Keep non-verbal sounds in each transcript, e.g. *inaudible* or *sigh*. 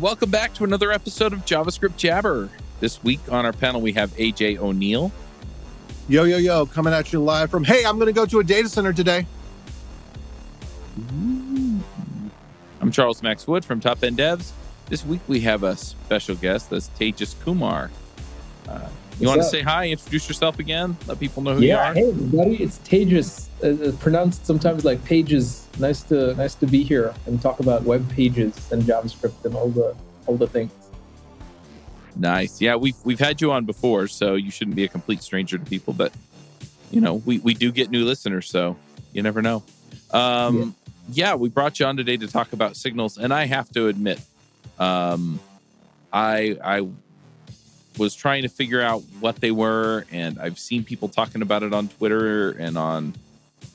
welcome back to another episode of JavaScript Jabber. This week on our panel, we have AJ O'Neill. Yo, yo, yo, coming at you live from, hey, I'm going to go to a data center today. I'm Charles Max Wood from Top End Devs. This week we have a special guest, that's Tejas Kumar. Uh, you want to say hi, introduce yourself again, let people know who yeah, you are? hey everybody, it's Tejas, uh, pronounced sometimes like pages. Nice to nice to be here and talk about web pages and JavaScript and all the all the things. Nice. Yeah, we've we've had you on before, so you shouldn't be a complete stranger to people. But you know, we we do get new listeners, so you never know. Um, yeah. yeah, we brought you on today to talk about signals, and I have to admit, um, I I was trying to figure out what they were, and I've seen people talking about it on Twitter and on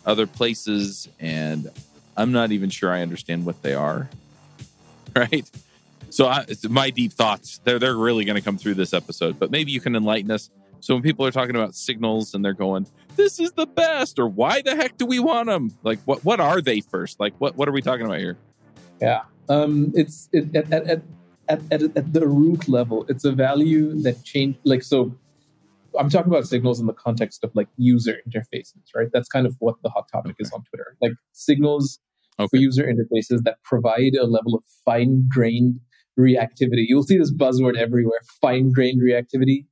other places, and I'm not even sure I understand what they are. *laughs* Right. So I, my deep thoughts, they're they're really going to come through this episode, but maybe you can enlighten us. So when people are talking about signals and they're going, "This is the best," or "Why the heck do we want them?" Like, what what are they first? Like, what what are we talking about here? Yeah, um, it's it, at, at, at, at, at the root level, it's a value that change. Like, so I'm talking about signals in the context of like user interfaces, right? That's kind of what the hot topic okay. is on Twitter. Like signals okay. for user interfaces that provide a level of fine grained reactivity. You'll see this buzzword everywhere fine grained reactivity.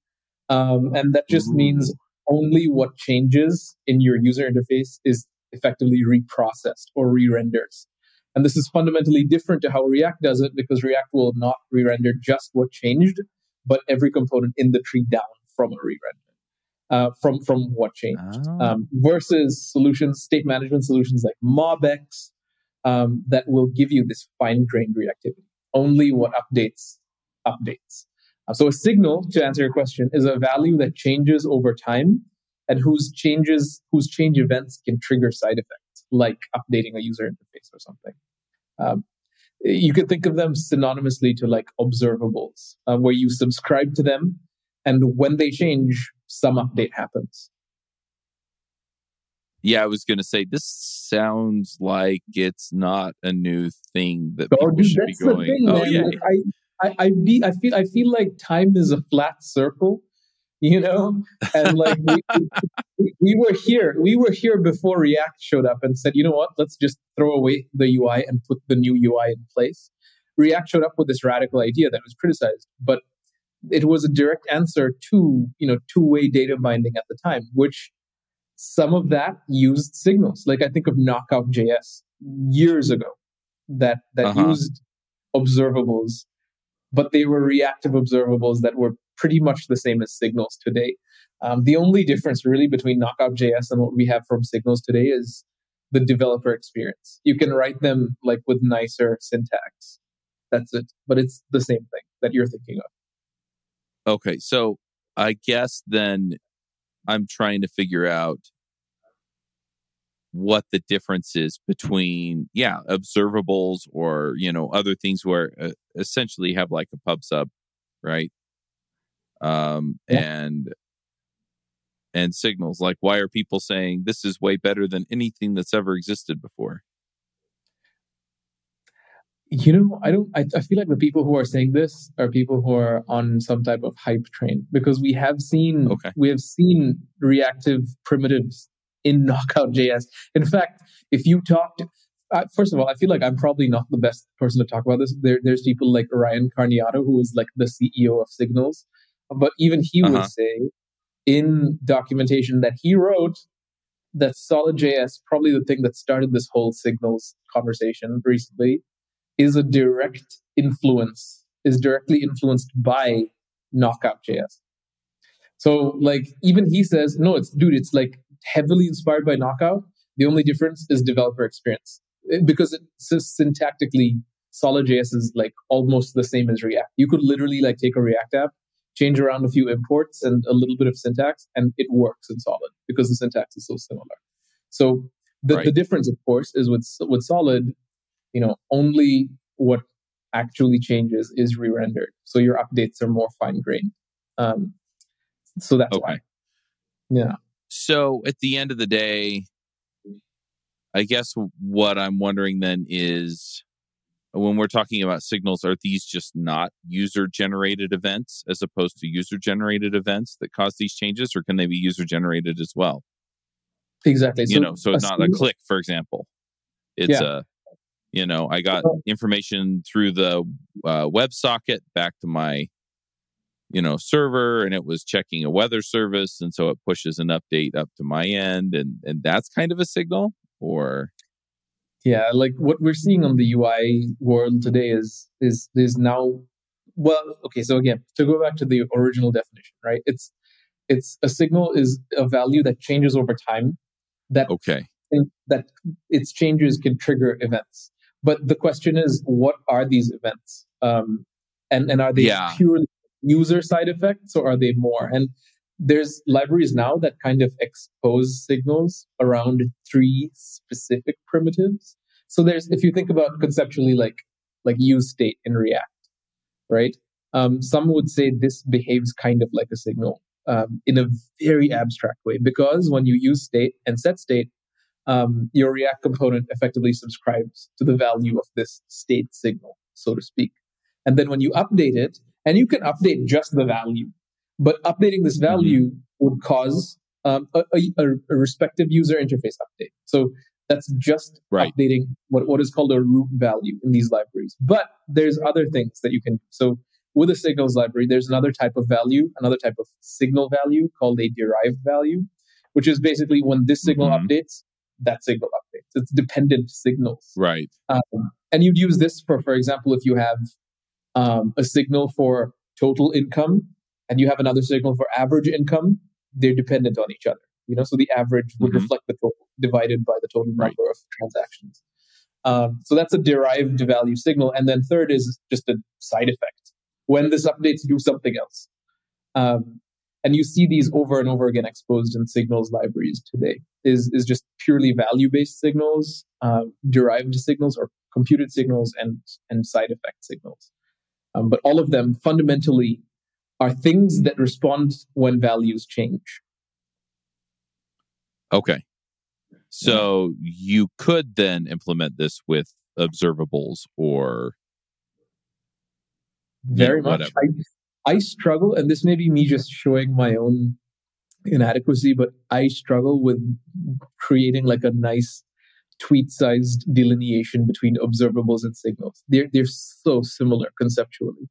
Um, and that just Ooh. means only what changes in your user interface is effectively reprocessed or re renders. And this is fundamentally different to how React does it because React will not re render just what changed, but every component in the tree down from a re render. Uh, from from what changed oh. um, versus solutions, state management solutions like MobX, um, that will give you this fine grained reactivity. Only what updates updates. Uh, so a signal, to answer your question, is a value that changes over time and whose changes, whose change events can trigger side effects, like updating a user interface or something. Um, you could think of them synonymously to like observables, uh, where you subscribe to them, and when they change, some update happens yeah, I was going to say this sounds like it's not a new thing that oh, people dude, should be going. Thing, oh man. yeah, like, I, I, I, be, I feel, I feel like time is a flat circle, you know, and like we, we were here, we were here before React showed up and said, you know what, let's just throw away the UI and put the new UI in place. React showed up with this radical idea that was criticized, but it was a direct answer to you know two-way data binding at the time, which some of that used signals. Like I think of Knockout JS years ago that that uh-huh. used observables, but they were reactive observables that were pretty much the same as signals today. Um, the only difference really between Knockout JS and what we have from signals today is the developer experience. You can write them like with nicer syntax. That's it. But it's the same thing that you're thinking of. Okay. So I guess then I'm trying to figure out what the difference is between yeah observables or you know other things where uh, essentially have like a pub sub right um yeah. and and signals like why are people saying this is way better than anything that's ever existed before you know i don't I, I feel like the people who are saying this are people who are on some type of hype train because we have seen okay. we have seen reactive primitives in knockout js in fact if you talked uh, first of all i feel like i'm probably not the best person to talk about this there, there's people like ryan carniato who is like the ceo of signals but even he uh-huh. would say in documentation that he wrote that solid.js probably the thing that started this whole signals conversation recently is a direct influence, is directly influenced by Knockout.js. So, like, even he says, no, it's, dude, it's like heavily inspired by Knockout. The only difference is developer experience eh, because it's syntactically, Solid.js is like almost the same as React. You could literally like take a React app, change around a few imports and a little bit of syntax, and it works in Solid because the syntax is so similar. So the, right. the difference, of course, is with with Solid, you know, only what actually changes is re-rendered. So your updates are more fine grained. Um, so that's okay. why. Yeah. So at the end of the day, I guess what I'm wondering then is when we're talking about signals, are these just not user generated events as opposed to user generated events that cause these changes, or can they be user generated as well? Exactly. You know, so it's not a click, for example. It's yeah. a, you know, I got information through the uh, WebSocket back to my, you know, server, and it was checking a weather service, and so it pushes an update up to my end, and and that's kind of a signal, or yeah like what we're seeing on the ui world today is is is now well okay so again to go back to the original definition right? It's it's a signal is a value that changes over time that okay. that its changes can trigger events. But the question is what are these events? Um and and are they yeah. purely user side effects or are they more? And there's libraries now that kind of expose signals around three specific primitives. So there's, if you think about conceptually like, like use state in React, right? Um, some would say this behaves kind of like a signal um, in a very abstract way because when you use state and set state, um, your React component effectively subscribes to the value of this state signal, so to speak. And then when you update it, and you can update just the value, but updating this mm-hmm. value mm-hmm. would cause um, a, a, a, respective user interface update. So that's just right. updating what, what is called a root value in these libraries. But there's other things that you can do. So with a signals library, there's another type of value, another type of signal value called a derived value, which is basically when this signal mm-hmm. updates, that signal updates. It's dependent signals. Right. Um, and you'd use this for, for example, if you have um, a signal for total income and you have another signal for average income, they're dependent on each other. You know, so the average would mm-hmm. reflect the total divided by the total number right. of transactions. Um, so that's a derived value signal. And then third is just a side effect. When this updates, do something else. Um, and you see these over and over again exposed in signals libraries today. Is is just purely value based signals, uh, derived signals, or computed signals, and and side effect signals. Um, but all of them fundamentally are things that respond when values change. Okay. So you could then implement this with observables or very much. I, I struggle, and this may be me just showing my own inadequacy, but I struggle with creating like a nice tweet sized delineation between observables and signals. They're they're so similar conceptually.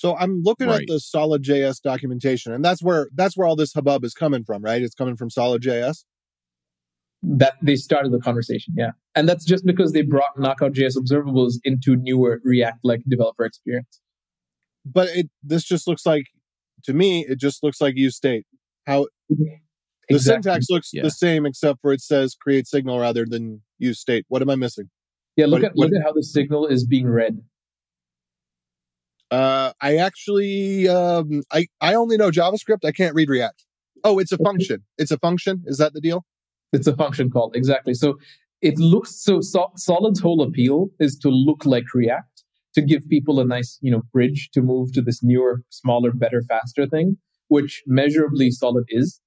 So I'm looking right. at the Solid.js documentation, and that's where that's where all this hubbub is coming from, right? It's coming from Solid.js. That they started the conversation, yeah, and that's just because they brought Knockout.js observables into newer React-like developer experience. But it this just looks like, to me, it just looks like use state. How exactly. the syntax looks yeah. the same, except for it says create signal rather than use state. What am I missing? Yeah, look what, at what, look at how the signal is being read. Uh, I actually, um, I, I only know JavaScript. I can't read React. Oh, it's a function. It's a function. Is that the deal? It's a function call exactly. So it looks so, so Solid's whole appeal is to look like React to give people a nice, you know, bridge to move to this newer, smaller, better, faster thing, which measurably Solid is.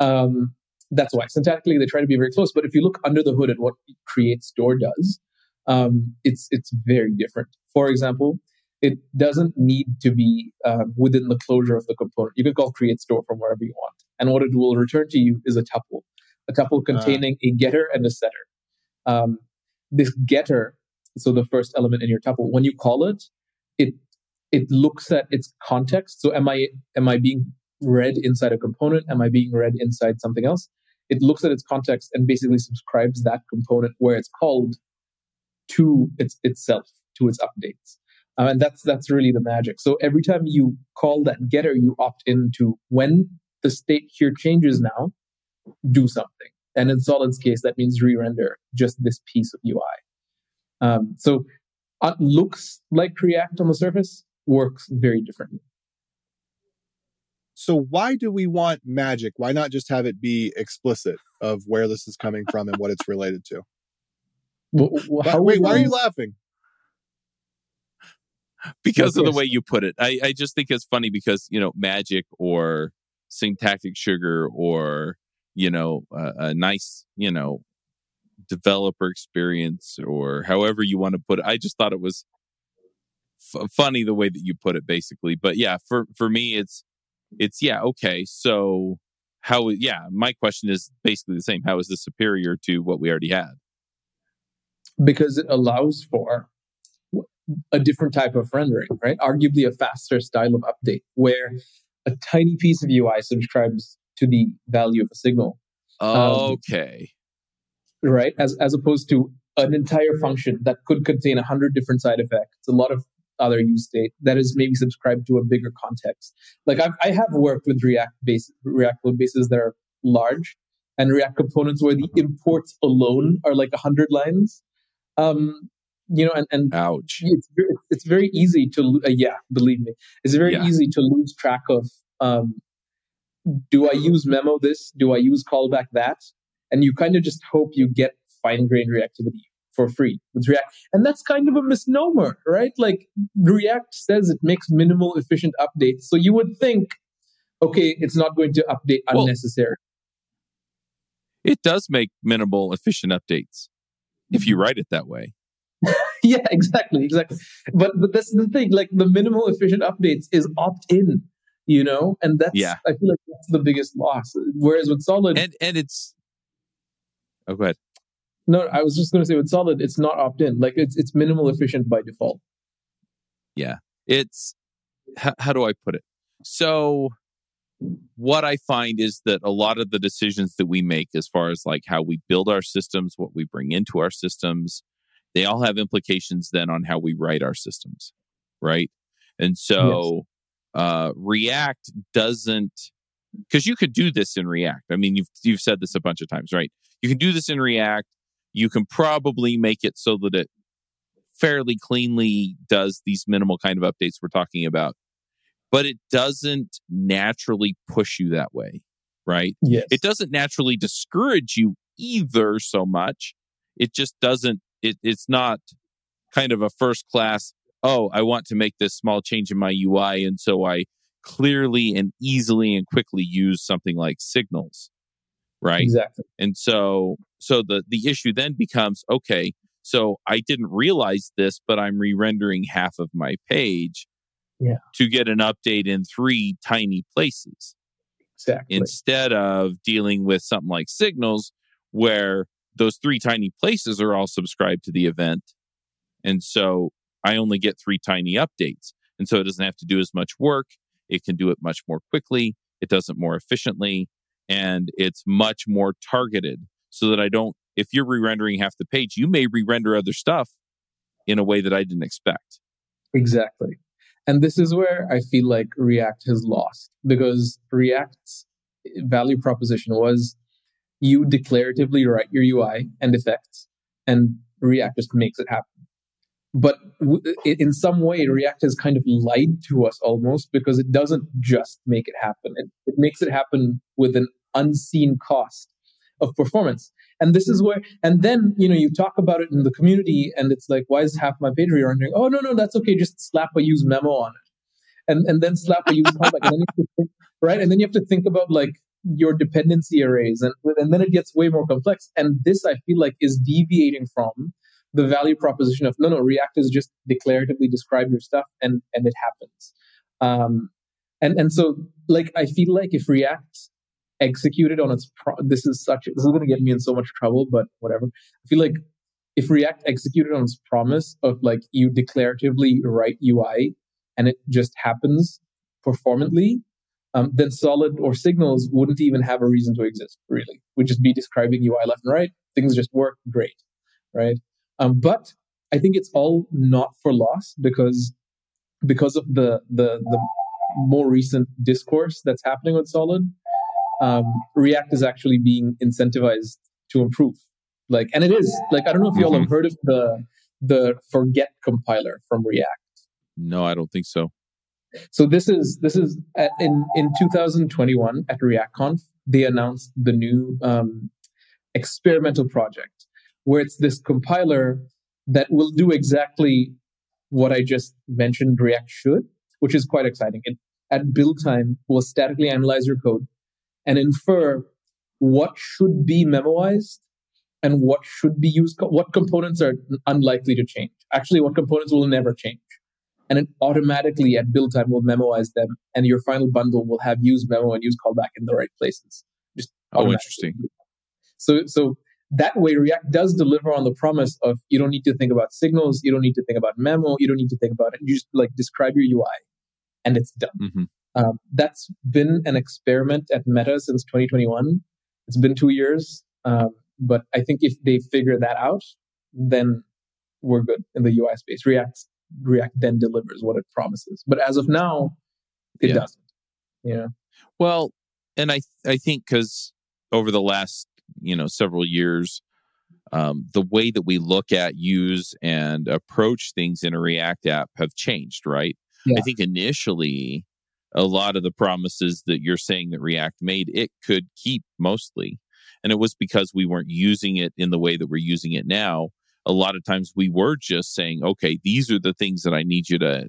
Um, that's why syntactically they try to be very close. But if you look under the hood at what create store does, um, it's it's very different. For example, it doesn't need to be uh, within the closure of the component. You can call create store from wherever you want. And what it will return to you is a tuple, a tuple uh. containing uh. a getter and a setter. Um, this getter, so the first element in your tuple, when you call it, it it looks at its context. So am I am I being read inside a component? Am I being read inside something else? It looks at its context and basically subscribes that component where it's called to its itself, to its updates. Um, and that's that's really the magic. So every time you call that getter, you opt into when the state here changes now, do something. And in Solid's case, that means re-render just this piece of UI. Um, so it looks like React on the surface, works very differently. So why do we want magic? Why not just have it be explicit of where this is coming from and what it's related to? Well, wait, why are you laughing? Because of the way you put it. I, I just think it's funny because, you know, magic or syntactic sugar or, you know, a nice, you know, developer experience or however you want to put it. I just thought it was f- funny the way that you put it basically. But yeah, for for me it's it's yeah, okay. So how yeah, my question is basically the same. How is this superior to what we already had? Because it allows for a different type of rendering, right? Arguably a faster style of update where a tiny piece of UI subscribes to the value of a signal. Um, okay. Um, right? As as opposed to an entire function that could contain a hundred different side effects, a lot of other use state that is maybe subscribed to a bigger context. Like I've, I have worked with React base React code bases that are large and React components where the imports alone are like a hundred lines. Um, you know, and, and ouch, it's very, it's very easy to uh, yeah, believe me, it's very yeah. easy to lose track of. Um, do I use memo this? Do I use callback that? And you kind of just hope you get fine grained reactivity for free with React. And that's kind of a misnomer, right? Like React says it makes minimal efficient updates. So you would think, okay, it's not going to update well, unnecessary. It does make minimal efficient updates if you write it that way. *laughs* yeah, exactly, exactly. But but that's the thing. Like the minimal efficient updates is opt in, you know, and that's yeah. I feel like that's the biggest loss. Whereas with Solid, and and it's oh, go ahead. No, I was just going to say with Solid, it's not opt in. Like it's it's minimal efficient by default. Yeah, it's how, how do I put it? So what I find is that a lot of the decisions that we make, as far as like how we build our systems, what we bring into our systems, they all have implications then on how we write our systems, right? And so yes. uh, React doesn't because you could do this in React. I mean, you've you've said this a bunch of times, right? You can do this in React you can probably make it so that it fairly cleanly does these minimal kind of updates we're talking about but it doesn't naturally push you that way right yes. it doesn't naturally discourage you either so much it just doesn't it, it's not kind of a first class oh i want to make this small change in my ui and so i clearly and easily and quickly use something like signals right? Exactly. And so so the the issue then becomes okay so i didn't realize this but i'm re-rendering half of my page yeah. to get an update in three tiny places. Exactly. Instead of dealing with something like signals where those three tiny places are all subscribed to the event. And so i only get three tiny updates. And so it doesn't have to do as much work. It can do it much more quickly. It does it more efficiently. And it's much more targeted so that I don't, if you're re rendering half the page, you may re render other stuff in a way that I didn't expect. Exactly. And this is where I feel like React has lost because React's value proposition was you declaratively write your UI and effects, and React just makes it happen. But in some way, React has kind of lied to us almost because it doesn't just make it happen. It, it makes it happen with an unseen cost of performance. And this is where, and then, you know, you talk about it in the community and it's like, why is half my page re-rendering? Oh, no, no, that's okay. Just slap a use memo on it. And, and then slap a use callback. and then you think, right? And then you have to think about like your dependency arrays and, and then it gets way more complex. And this, I feel like, is deviating from the value proposition of no, no, React is just declaratively describe your stuff and, and it happens. Um, and, and so like, I feel like if React executed on its pro- this is such this is going to get me in so much trouble but whatever i feel like if react executed on its promise of like you declaratively write ui and it just happens performantly um, then solid or signals wouldn't even have a reason to exist really we'd just be describing ui left and right things just work great right um, but i think it's all not for loss because because of the the the more recent discourse that's happening with solid um, React is actually being incentivized to improve. Like, and it is like I don't know if you all have mm-hmm. heard of the the Forget compiler from React. No, I don't think so. So this is this is at, in in 2021 at ReactConf they announced the new um, experimental project where it's this compiler that will do exactly what I just mentioned React should, which is quite exciting. It, at build time will statically analyze your code and infer what should be memoized and what should be used, what components are unlikely to change. Actually, what components will never change. And it automatically at build time will memoize them, and your final bundle will have use memo and use callback in the right places. Just oh, interesting. So, so that way, React does deliver on the promise of you don't need to think about signals, you don't need to think about memo, you don't need to think about it. You just like describe your UI, and it's done. Mm-hmm. Um, that's been an experiment at Meta since 2021. It's been two years. Um, but I think if they figure that out, then we're good in the UI space. React React then delivers what it promises. But as of now, it yeah. doesn't. Yeah. Well, and I I think because over the last you know several years, um, the way that we look at, use, and approach things in a React app have changed, right? Yeah. I think initially a lot of the promises that you're saying that React made, it could keep mostly. And it was because we weren't using it in the way that we're using it now. A lot of times we were just saying, okay, these are the things that I need you to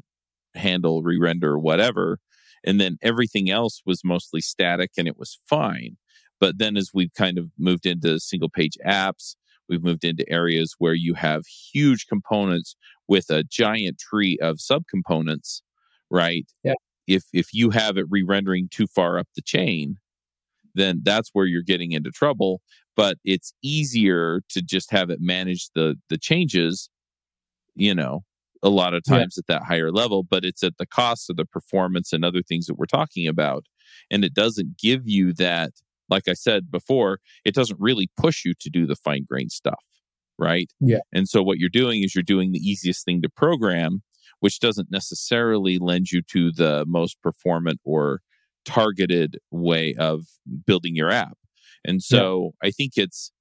handle, re render, whatever. And then everything else was mostly static and it was fine. But then as we've kind of moved into single page apps, we've moved into areas where you have huge components with a giant tree of subcomponents, right? Yeah. If if you have it re-rendering too far up the chain, then that's where you're getting into trouble. But it's easier to just have it manage the the changes, you know, a lot of times yeah. at that higher level, but it's at the cost of the performance and other things that we're talking about. And it doesn't give you that, like I said before, it doesn't really push you to do the fine grained stuff. Right. Yeah. And so what you're doing is you're doing the easiest thing to program, which doesn't necessarily lend you to the most performant or targeted way of building your app. And so yeah. I think it's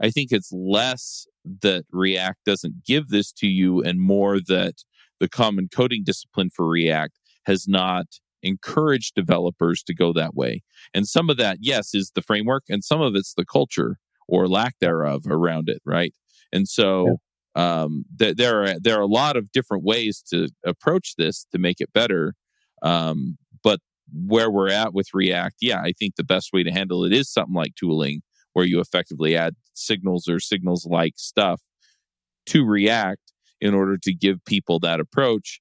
I think it's less that React doesn't give this to you and more that the common coding discipline for React has not encouraged developers to go that way. And some of that, yes, is the framework, and some of it's the culture or lack thereof around it, right? And so yeah. um, th- there are there are a lot of different ways to approach this to make it better. Um, where we're at with React, yeah, I think the best way to handle it is something like tooling, where you effectively add signals or signals like stuff to React in order to give people that approach.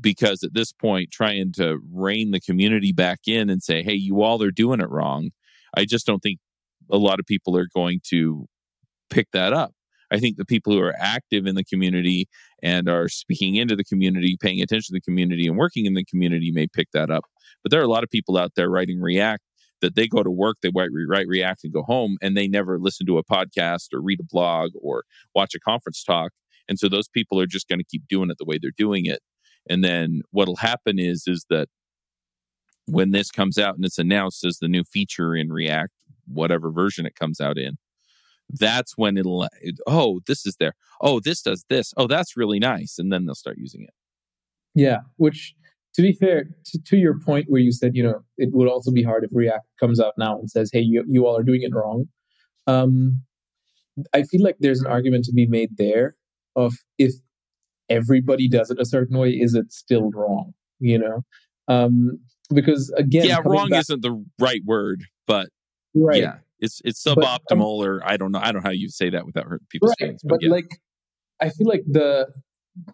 Because at this point, trying to rein the community back in and say, hey, you all are doing it wrong, I just don't think a lot of people are going to pick that up. I think the people who are active in the community and are speaking into the community, paying attention to the community, and working in the community may pick that up. But there are a lot of people out there writing React that they go to work, they write, write React and go home, and they never listen to a podcast or read a blog or watch a conference talk. And so those people are just going to keep doing it the way they're doing it. And then what'll happen is is that when this comes out and it's announced as the new feature in React, whatever version it comes out in, that's when it'll oh this is there. Oh this does this. Oh that's really nice. And then they'll start using it. Yeah which to be fair to, to, your point where you said you know it would also be hard if react comes out now and says hey you, you all are doing it wrong. Um, i feel like there's an argument to be made there of if everybody does it a certain way is it still wrong you know? Um, because again yeah wrong back, isn't the right word but right. yeah it's it's suboptimal but, um, or I don't know. I don't know how you say that without hurting people's right, feelings. But, but yeah. like, I feel like the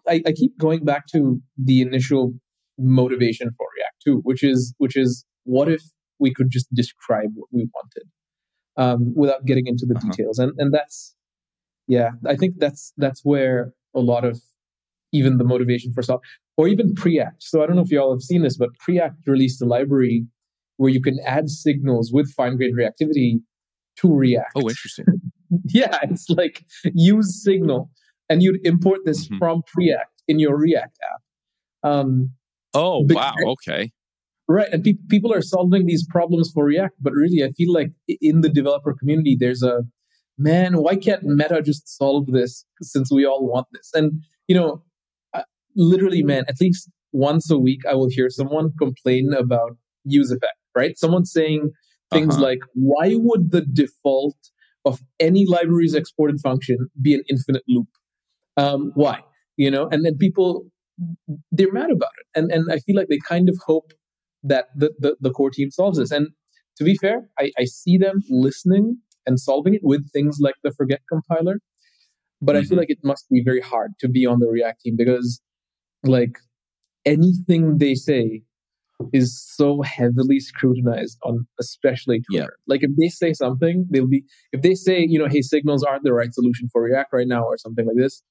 I, I keep going back to the initial motivation for React too, which is which is what if we could just describe what we wanted um, without getting into the uh-huh. details, and and that's yeah, I think that's that's where a lot of even the motivation for soft or even Preact. So I don't know if you all have seen this, but Preact released a library where you can add signals with fine grained reactivity to React. Oh, interesting. *laughs* yeah, it's like use Signal, and you'd import this mm-hmm. from Preact in your React app. Um, oh, wow. Okay. Right, and pe- people are solving these problems for React, but really, I feel like in the developer community, there's a man. Why can't Meta just solve this? Since we all want this, and you know, literally, man, at least once a week, I will hear someone complain about use effect. Right, someone saying Things uh-huh. like why would the default of any library's exported function be an infinite loop? Um, why? You know, and then people they're mad about it, and and I feel like they kind of hope that the the, the core team solves this. And to be fair, I, I see them listening and solving it with things like the forget compiler. But mm-hmm. I feel mm-hmm. like it must be very hard to be on the React team because like anything they say is so heavily scrutinized on especially Twitter. Yeah. Like if they say something, they'll be if they say, you know, hey, signals aren't the right solution for React right now or something like this,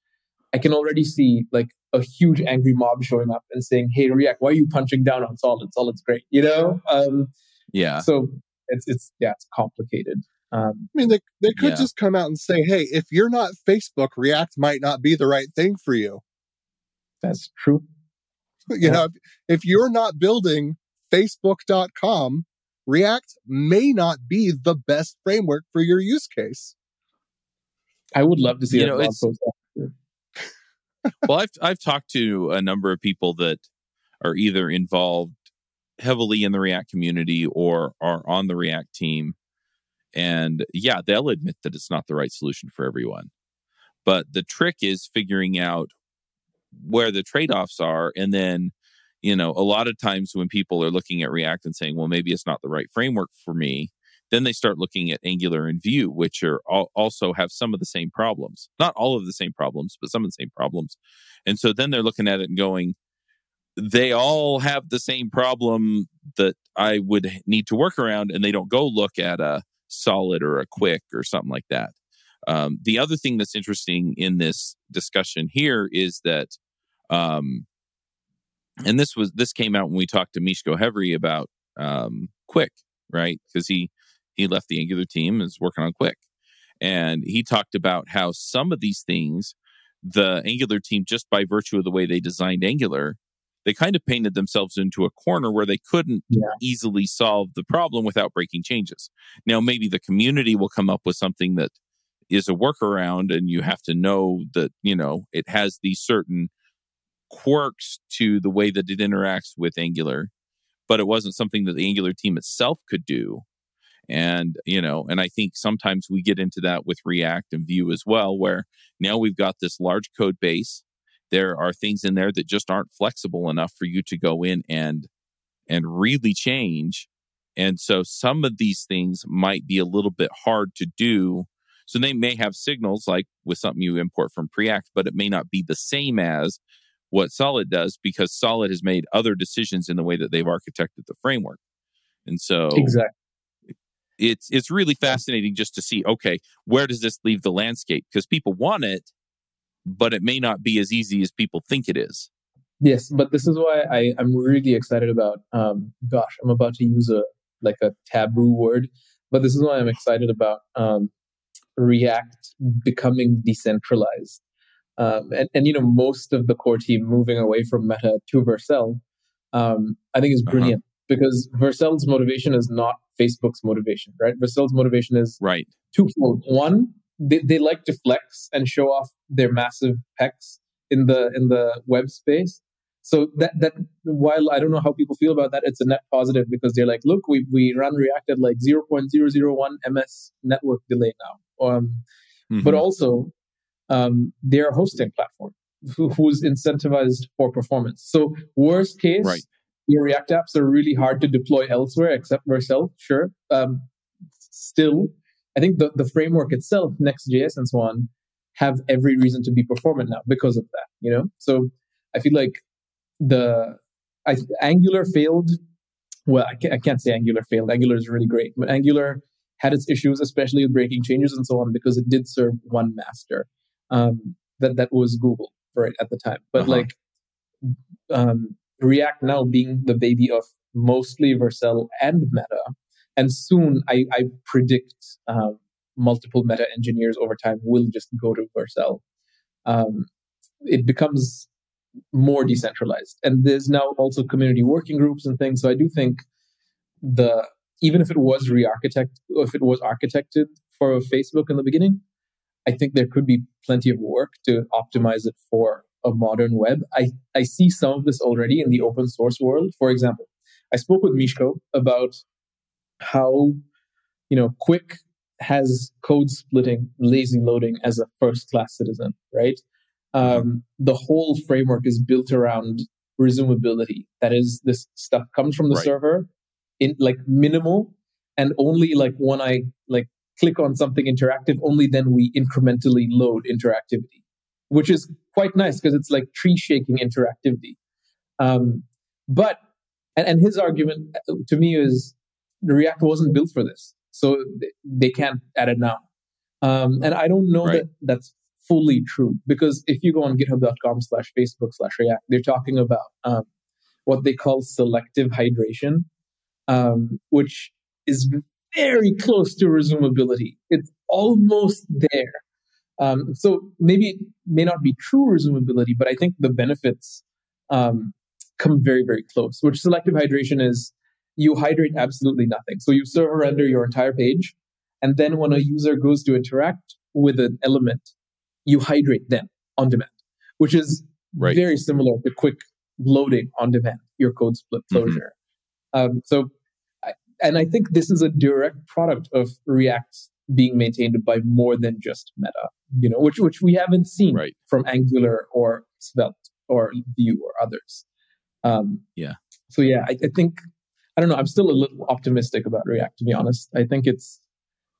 I can already see like a huge angry mob showing up and saying, Hey, React, why are you punching down on solid? Solid's great, you know? Um yeah. So it's it's yeah, it's complicated. Um, I mean, they they could yeah. just come out and say, "Hey, if you're not Facebook, React might not be the right thing for you." That's true. *laughs* You yeah. know, if, if you're not building Facebook.com, React may not be the best framework for your use case. I would love to see you know, blog post. *laughs* well, I've I've talked to a number of people that are either involved heavily in the React community or are on the React team. And yeah, they'll admit that it's not the right solution for everyone. But the trick is figuring out where the trade-offs are and then you know a lot of times when people are looking at react and saying well maybe it's not the right framework for me then they start looking at angular and vue which are all, also have some of the same problems. Not all of the same problems but some of the same problems. And so then they're looking at it and going they all have the same problem that i would need to work around and they don't go look at a solid or a Qwik or something like that. Um, the other thing that's interesting in this discussion here is that um, and this was this came out when we talked to Mishko Hevery about um, Qwik, right? Because he he left the Angular team and is working on Qwik, and he talked about how some of these things, the Angular team, just by virtue of the way they designed Angular, they kind of painted themselves into a corner where they couldn't yeah. easily solve the problem without breaking changes. Now, maybe the community will come up with something that is a workaround, and you have to know that you know it has these certain quirks to the way that it interacts with Angular, but it wasn't something that the Angular team itself could do. And, you know, and I think sometimes we get into that with React and Vue as well, where now we've got this large code base. There are things in there that just aren't flexible enough for you to go in and and really change. And so some of these things might be a little bit hard to do. So they may have signals like with something you import from Preact, but it may not be the same as what Solid does because Solid has made other decisions in the way that they've architected the framework. And so exactly. It's it's really fascinating just to see okay, where does this leave the landscape? Because people want it, but it may not be as easy as people think it is. Yes, but this is why I, I'm really excited about um gosh, I'm about to use a like a taboo word, but this is why I'm excited about um React becoming decentralized um, and, and you know most of the core team moving away from Meta to Vercel, um, I think is uh-huh. brilliant uh-huh. because Vercel's motivation is not Facebook's motivation, right? Vercel's motivation is right twofold. One, they, they like to flex and show off their massive pecs in the in the web space. So that that while I don't know how people feel about that, it's a net positive because they're like, look, we we run React at like 0.001 ms network delay now. Um, mm-hmm. But also um, they're hosting platform who, who's incentivized for performance. So worst case, right. your React apps are really hard to deploy elsewhere except Vercel. Sure. Um, still, I think the, the framework itself, Next.js and so on, have every reason to be performant now because of that. You know, so I feel like the I, Angular failed. Well, I can't, I can't say Angular failed. Angular is really great, but Angular had its issues, especially with breaking changes and so on, because it did serve one master um, that that was Google right at the time. But uh-huh. like um, React now being the baby of mostly Vercel and Meta, and soon I, I predict um, multiple Meta engineers over time will just go to Vercel. Um, it becomes more decentralized, and there's now also community working groups and things. So I do think the even if it was re-architect, if it was architected for Facebook in the beginning, I think there could be plenty of work to optimize it for a modern web. I, I see some of this already in the open source world. For example, I spoke with Mishko about how, you know, Qwik has code splitting, lazy loading as a first class citizen, right? Um, the whole framework is built around resumability. That is, this stuff comes from the right. server in like minimal and only like when I like click on something interactive, only then we incrementally load interactivity, which is quite nice because it's like tree shaking interactivity. Um, but and, and his argument uh, to me is React wasn't built for this, so they can't add it now. Um, and I don't know right. that that's fully true because if you go on github.com slash facebook slash react they're talking about um, what they call selective hydration um, which is very close to resumability it's almost there um, so maybe it may not be true resumability but i think the benefits um, come very very close which selective hydration is you hydrate absolutely nothing so you server render your entire page and then when a user goes to interact with an element you hydrate them on demand, which is right. very similar to Qwik loading on demand, your code split mm-hmm. closure. Mm-hmm. Um, so, and I think this is a direct product of React being maintained by more than just Meta, you know, which which we haven't seen right. from Angular or Svelte or Vue or others. Um, yeah. So yeah, I, I think I don't know. I'm still a little optimistic about React, to be honest. I think it's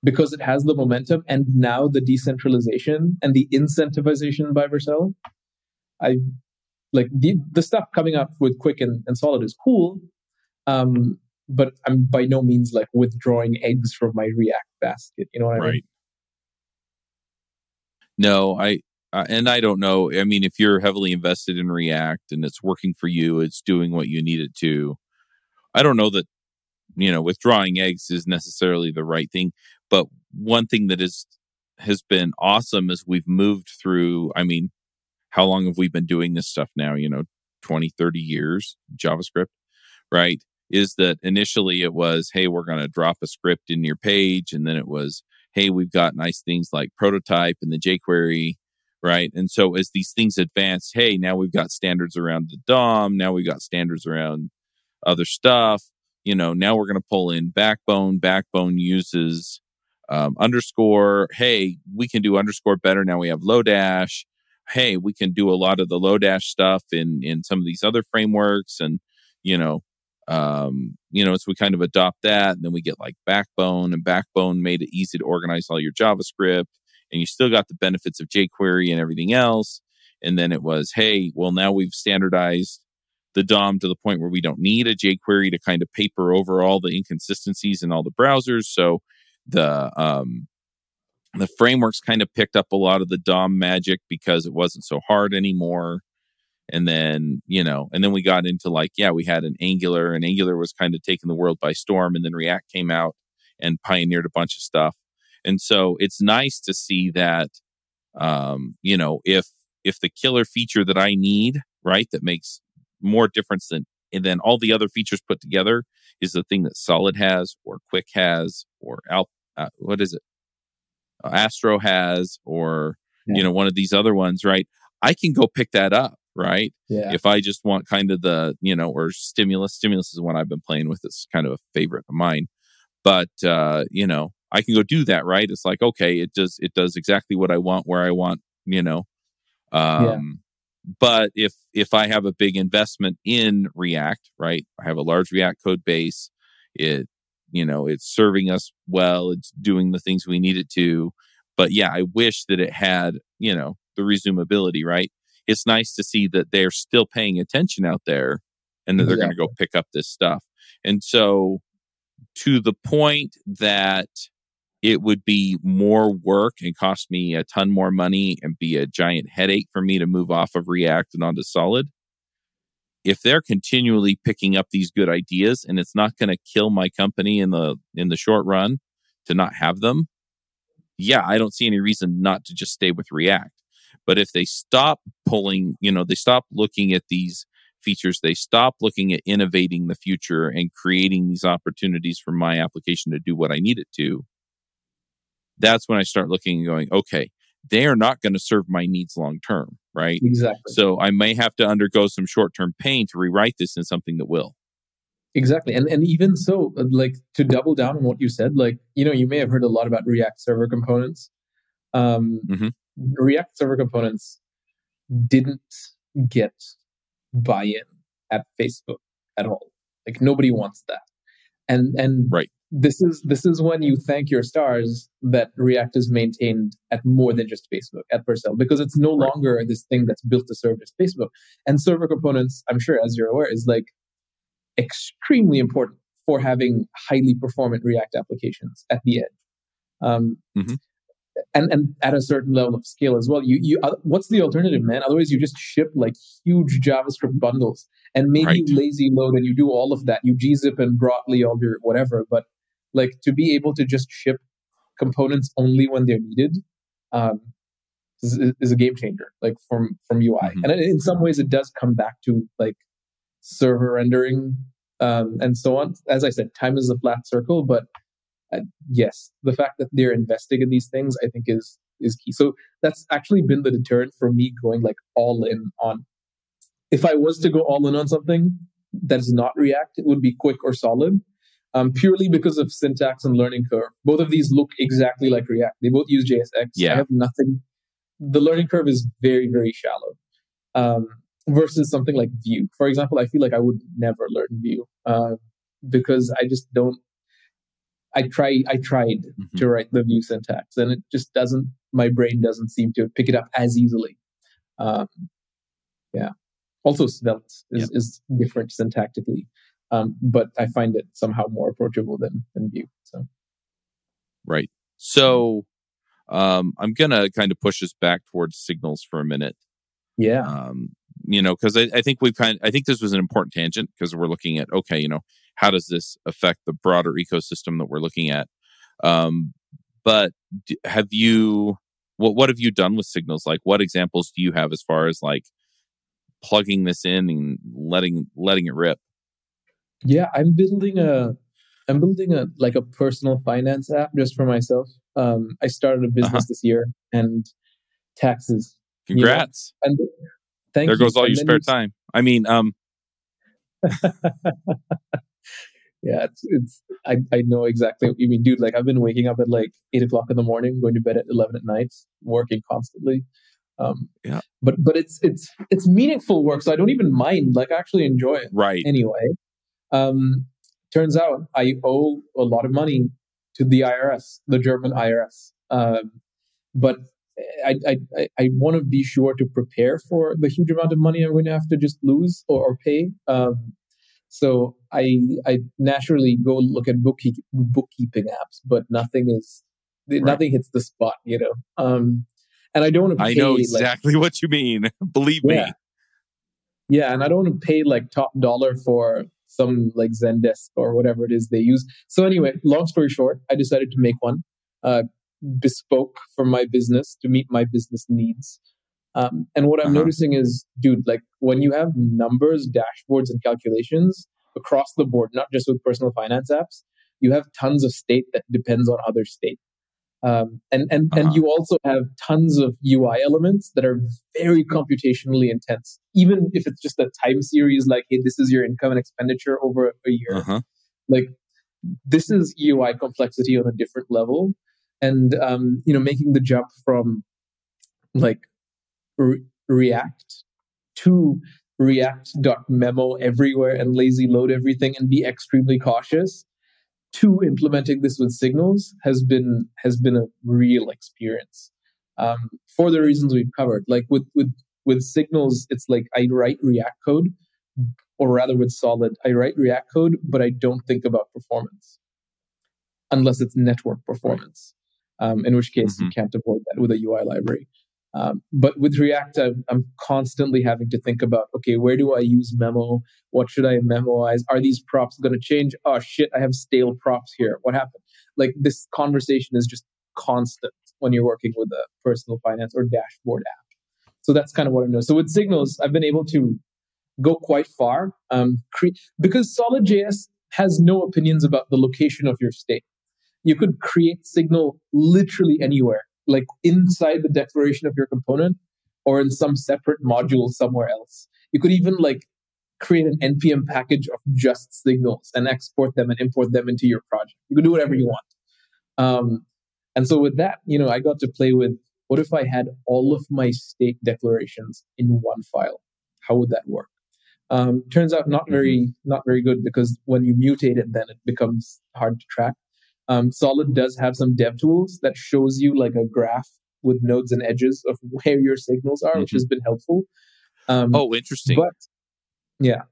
because it has the momentum and now the decentralization and the incentivization by Vercel. I like the, the stuff coming up with Qwik and, and Solid is cool. Um, but I'm by no means like withdrawing eggs from my React basket. You know what I right. mean? No, I uh, and I don't know. I mean, if you're heavily invested in React and it's working for you, it's doing what you need it to. I don't know that you know withdrawing eggs is necessarily the right thing. But one thing that is has been awesome is we've moved through, I mean, how long have we been doing this stuff now? You know, 20, 30 years, JavaScript, right? Is that initially it was, hey, we're going to drop a script in your page. And then it was, hey, we've got nice things like prototype and the jQuery, right? And so as these things advance, hey, now we've got standards around the DOM. Now we've got standards around other stuff. You know, now we're going to pull in Backbone. Backbone uses um, underscore. Hey, we can do underscore better now. We have Lodash. Hey, we can do a lot of the Lodash stuff in in some of these other frameworks, and you know, um, you know, so we kind of adopt that, and then we get like Backbone, and Backbone made it easy to organize all your JavaScript, and you still got the benefits of jQuery and everything else. And then it was, hey, well, now we've standardized the DOM to the point where we don't need a jQuery to kind of paper over all the inconsistencies in all the browsers. So the um, the frameworks kind of picked up a lot of the DOM magic because it wasn't so hard anymore. And then, you know, and then we got into like, yeah, we had an Angular, and Angular was kind of taking the world by storm. And then React came out and pioneered a bunch of stuff. And so it's nice to see that, um, you know, if if the killer feature that I need, right, that makes more difference than and then all the other features put together is the thing that Solid has, or Qwik has, or Alp. Uh, what is it? Astro has, or yeah. you know, one of these other ones, right? I can go pick that up, right? Yeah. If I just want kind of the, you know, or stimulus. Stimulus is one I've been playing with. It's kind of a favorite of mine. But uh, you know, I can go do that, right? It's like, okay, it does it does exactly what I want where I want, you know. Um yeah. but if if I have a big investment in React, right? I have a large React code base. It you know it's serving us well it's doing the things we need it to but yeah i wish that it had you know the resumability right it's nice to see that they're still paying attention out there and that they're going to go pick up this stuff. And so to the point that it would be more work and cost me a ton more money and be a giant headache for me to move off of react and onto solid if they're continually picking up these good ideas and it's not going to kill my company in the in the short run to not have them yeah i don't see any reason not to just stay with react but if they stop pulling you know they stop looking at these features they stop looking at innovating the future and creating these opportunities for my application to do what i need it to that's when i start looking and going okay they are not going to serve my needs long term right? Exactly. So I may have to undergo some short term pain to rewrite this in something that will. Exactly. And and even so, uh, like to double down on what you said, like, you know, you may have heard a lot about React server components. Um, mm-hmm. React server components didn't get buy in at Facebook at all. Like nobody wants that. And and right. this is this is when you thank your stars that React is maintained at more than just Facebook at Vercel because it's no right. longer this thing that's built to serve just Facebook. And server components, I'm sure, as you're aware, is like extremely important for having highly performant React applications at the edge. Um, mm-hmm. And and at a certain level of scale as well. You you uh, what's the alternative, man? Otherwise, you just ship like huge JavaScript bundles and maybe right. lazy load, and you do all of that. You gzip and brotli all your whatever, but like to be able to just ship components only when they're needed um, is, is, a game changer like from from ui mm-hmm. and in some ways it does come back to like server rendering um, and so on as i said time is a flat circle but uh, yes the fact that they're investing in these things i think is is key so that's actually been the deterrent for me going like all in on if i was to go all in on something that is not react it would be Qwik or solid um, purely because of syntax and learning curve. Both of these look exactly like React. They both use JSX. Yeah. I have nothing. The learning curve is very, very shallow um, versus something like Vue. For example, I feel like I would never learn Vue uh, because I just don't. I try. I tried mm-hmm. to write the Vue syntax, and it just doesn't. My brain doesn't seem to pick it up as easily. Um, yeah. Also, Svelte is, yep. is different syntactically. Um, but I find it somehow more approachable than than Vue. So, right. So, um, I'm gonna kind of push us back towards signals for a minute. Yeah. Um, you know, because I, I think we've kind. I think this was an important tangent because we're looking at okay, you know, how does this affect the broader ecosystem that we're looking at? Um, but have you what what have you done with signals? Like, what examples do you have as far as like plugging this in and letting letting it rip? Yeah, I'm building a I'm building a like a personal finance app just for myself. Um, I started a business uh-huh. this year and taxes. Congrats! You know? And thank there you. goes all and your spare time. I mean, um. *laughs* *laughs* yeah, it's it's. I I know exactly what you mean, dude. Like I've been waking up at like eight o'clock in the morning, going to bed at eleven at night, working constantly. Um, yeah. But but it's it's it's meaningful work, so I don't even mind. Like I actually enjoy it. Right. Anyway, um, turns out I owe a lot of money to the IRS, the German IRS. Um, but I, I, I, I want to be sure to prepare for the huge amount of money I'm going to have to just lose or, or pay. Um, so I I naturally go look at bookkeep, bookkeeping apps, but nothing is right. nothing hits the spot, you know. Um, and I don't want to. I know exactly like, *laughs* what you mean. Believe yeah. me. Yeah, and I don't want to pay like top dollar for some like Zendesk or whatever it is they use. So anyway, long story short, I decided to make one uh, bespoke for my business to meet my business needs. Um, and what I'm uh-huh. noticing is, dude, like when you have numbers, dashboards, and calculations across the board, not just with personal finance apps, you have tons of state that depends on other state. Um, and and uh-huh. and you also have tons of UI elements that are very computationally intense. Even if it's just a time series, like hey, this is your income and expenditure over a year. Uh-huh. Like this is UI complexity on a different level, and um, you know, making the jump from like re- React to React.memo everywhere and lazy load everything and be extremely cautious to implementing this with signals has been has been a real experience um, for the reasons we've covered. Like with with with signals, it's like I write React code, or rather with Solid, I write React code, but I don't think about performance unless it's network performance. Um, in which case, mm-hmm. you can't avoid that with a UI library. Um, but with React, I'm, I'm, constantly having to think about okay, where do I use memo? What should I memoize? Are these props going to change? Oh shit, I have stale props here. What happened? Like this conversation is just constant when you're working with a personal finance or dashboard app. So that's kind of what I know. So with Signals, I've been able to go quite far um, cre- because Solid.js has no opinions about the location of your state. You could create Signal literally anywhere like inside the declaration of your component or in some separate module somewhere else. You could even like create an npm package of just signals and export them and import them into your project. You can do whatever you want. Um, and so with that, you know, I got to play with what if I had all of my state declarations in one file? How would that work? Um, turns out not very not very good because when you mutate it, then it becomes hard to track. Um, Solid does have some dev tools that shows you like a graph with nodes and edges of *laughs* where your signals are, mm-hmm. which has been helpful. Um, oh, interesting. But yeah,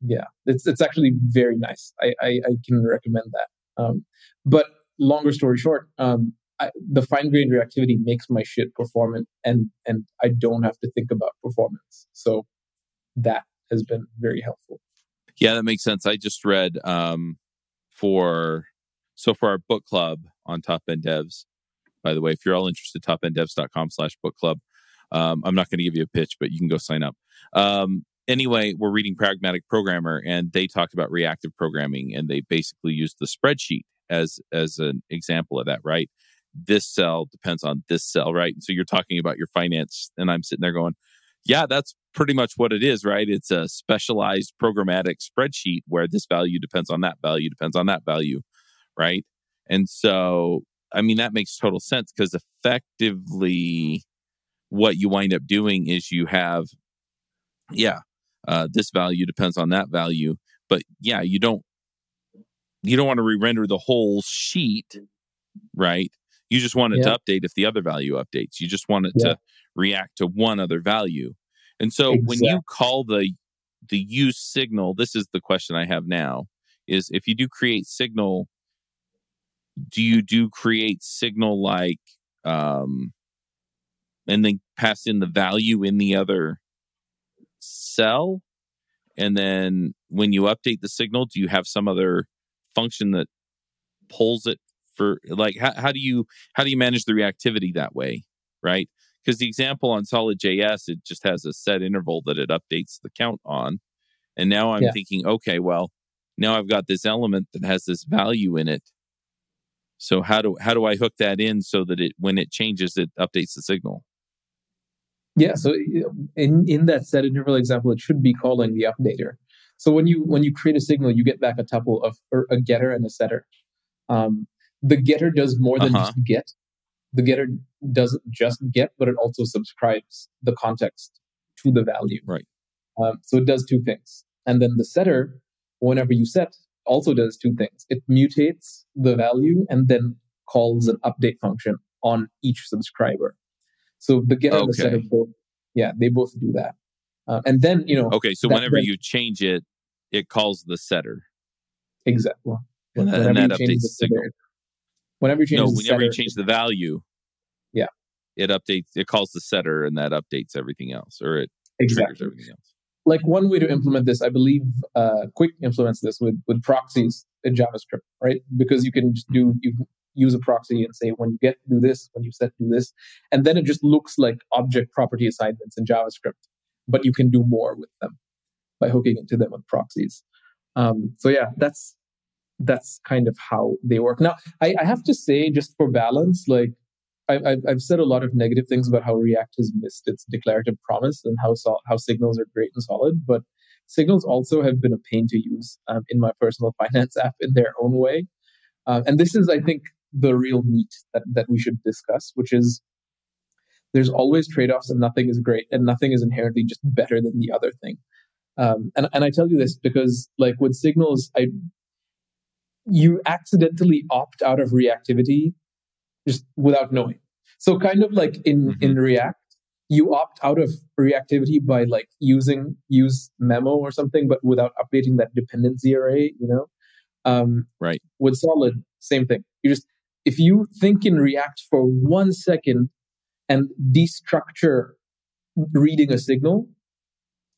yeah, it's it's actually very nice. I I, I can recommend that. Um, but longer story short, um, I, the fine grained reactivity makes my shit performant, and and I don't have to think about performance. So that has been very helpful. Yeah, that makes sense. I just read um, for so for our book club on Top End Devs. By the way, if you're all interested, topenddevs.com slash book club. Um, I'm not going to give you a pitch, but you can go sign up. Um, anyway, we're reading Pragmatic Programmer, and they talked about reactive programming, and they basically used the spreadsheet as as an example of that. Right, this cell depends on this cell, right? And so you're talking about your finance, and I'm sitting there going, yeah, that's pretty much what it is, right? It's a specialized programmatic spreadsheet where this value depends on that value, depends on that value, right? And so, I mean, that makes total sense because effectively, what you wind up doing is you have, yeah, uh, this value depends on that value, but yeah, you don't you don't want to re-render the whole sheet, right? You just want it yeah. to update if the other value updates. You just want it yeah. to react to one other value. And so exactly. when you call the the use signal, this is the question I have now, is if you do create signal, do you do create signal like um and then pass in the value in the other cell? And then when you update the signal, do you have some other function that pulls it for like how, how do you how do you manage the reactivity that way? Right because the example on solid.js it just has a set interval that it updates the count on and now i'm yeah. thinking okay well now i've got this element that has this value in it so how do how do i hook that in so that it when it changes it updates the signal yeah so in in that set interval example it should be calling the updater so when you when you create a signal you get back a tuple of a getter and a setter um, the getter does more than uh-huh. just get the getter doesn't just get, but it also subscribes the context to the value. Right. Um, so it does two things. And then the setter, whenever you set, also does two things. It mutates the value and then calls an update function on each subscriber. So the getter okay. and the setter both, yeah, they both do that. Uh, and then, you know. Okay, so whenever that, you change it, it calls the setter. Exactly. And, and that updates the signal. Whenever you change no, whenever setter, you change the value, yeah, it updates. It calls the setter, and that updates everything else, or it exactly. triggers everything else. Like one way to implement this, I believe, uh, Qwik implements this with with proxies in JavaScript, right? Because you can just do you use a proxy and say when you get do this, when you set do this, and then it just looks like object property assignments in JavaScript, but you can do more with them by hooking into them with proxies. Um, so yeah, that's that's kind of how they work. Now, I, I have to say, just for balance, like I, have said a lot of negative things about how React has missed its declarative promise and how so, how signals are great and solid, but signals also have been a pain to use um, in my personal *laughs* finance app in their own way. Uh, and this is, I think, the real meat that, that we should discuss, which is there's always trade-offs and nothing is great and nothing is inherently just better than the other thing. Um, and, and I tell you this because like with signals, I you accidentally opt out of reactivity just without knowing. So kind of like in mm-hmm. in React, you opt out of reactivity by like using use memo or something, but without updating that dependency array. You know, um, right? With Solid, same thing. You just if you think in React for one second and destructure reading a signal,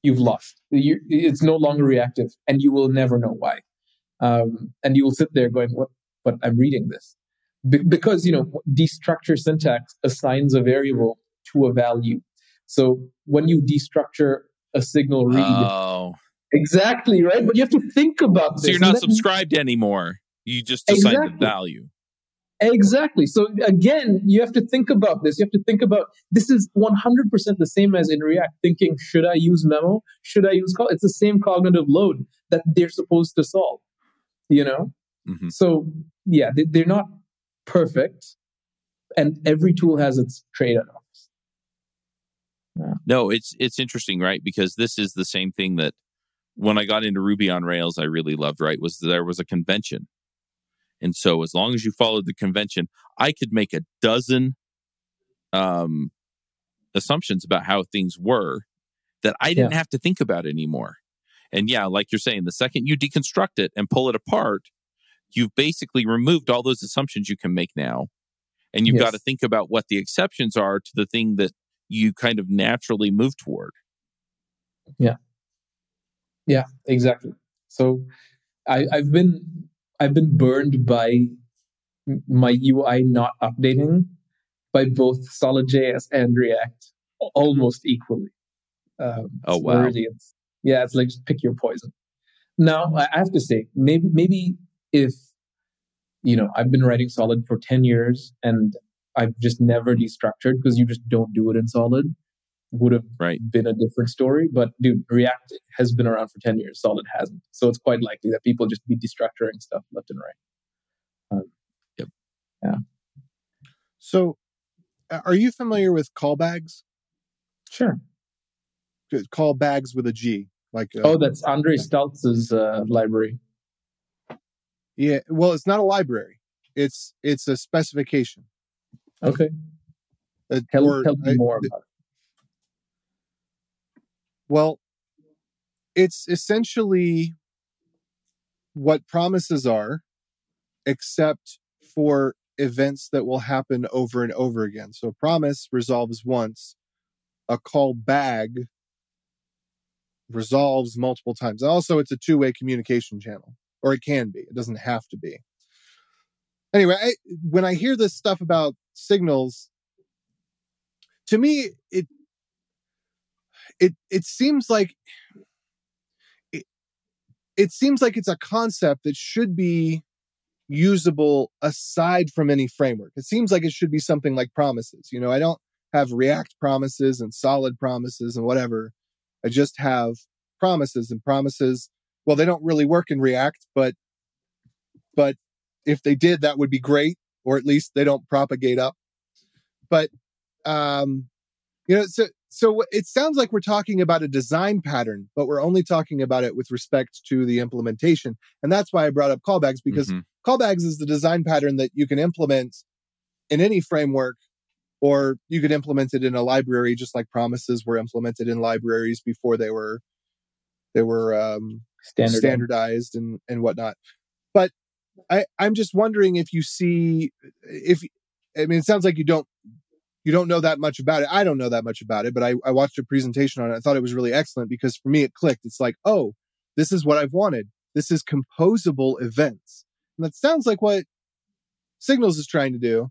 you've lost. You, it's no longer reactive, and you will never know why um, and you will sit there going, "What? But I'm reading this," Be- because you know destructure syntax assigns a variable to a value. So when you destructure a signal read, oh. exactly right. But you have to think about this. So you're not subscribed anymore. You just assign exactly. the value. Exactly. So again, you have to think about this. You have to think about this is 100% the same as in React thinking, should I use memo? Should I use call? It's the same cognitive load that they're supposed to solve you know? Mm-hmm. So, yeah, they, are not perfect, and every tool has its trade offs. Yeah. No, it's it's interesting, right? Because this is the same thing that when I got into Ruby on Rails, I really loved. Right, was there was a convention, And so as long as you followed the convention, I could make a dozen um, assumptions about how things were that I didn't yeah. have to think about anymore. And yeah, like you're saying, the second you deconstruct it and pull it apart, you've basically removed all those assumptions you can make now. And you've yes. got to think about what the exceptions are to the thing that you kind of naturally move toward. Yeah. Yeah, exactly. So I, I've been I've been burned by my UI not updating by both SolidJS and React almost equally. Um, oh wow! Really, it's, yeah, it's like just pick your poison. Now I have to say, maybe maybe if you know I've been writing Solid for ten years and I've just never destructured because you just don't do it in Solid. Would have right. been a different story, but dude, React has been around for ten years. Solid hasn't, so it's quite likely that people just be destructuring stuff left and right. Um, yep. Yeah. So, are you familiar with callbags? Sure call bags with a G. Like uh, oh, that's Andre Staltz's uh, library. Yeah, well, it's not a library. It's it's a specification. Okay. Uh, tell, or, tell me more about it. Well, it's essentially what promises are, except for events that will happen over and over again. So promise resolves once, a call bag resolves multiple times. Also, it's a two way communication channel, or it can be. It doesn't have to be. Anyway, I, when I hear this stuff about signals, to me, it it it seems like it, it seems like it's a concept that should be usable aside from any framework. It seems like it should be something like promises. You know, I don't have React promises and solid promises and whatever I just have promises and promises. Well, they don't really work in React, but but if they did, that would be great, or at least they don't propagate up. But um, you know, so so it sounds like we're talking about a design pattern, but we're only talking about it with respect to the implementation, and that's why I brought up callbags because mm-hmm. callbags is the design pattern that you can implement in any framework or you could implement it in a library just like promises were implemented in libraries before they were they were um, standardized. standardized and and whatnot. But i i'm just wondering if you see if i mean it sounds like you don't you don't know that much about it. I don't know that much about it but i, I watched a presentation on it. I thought it was really excellent because for me it clicked. It's like oh this is what i've wanted. This is composable events. And that sounds like what signals is trying to do.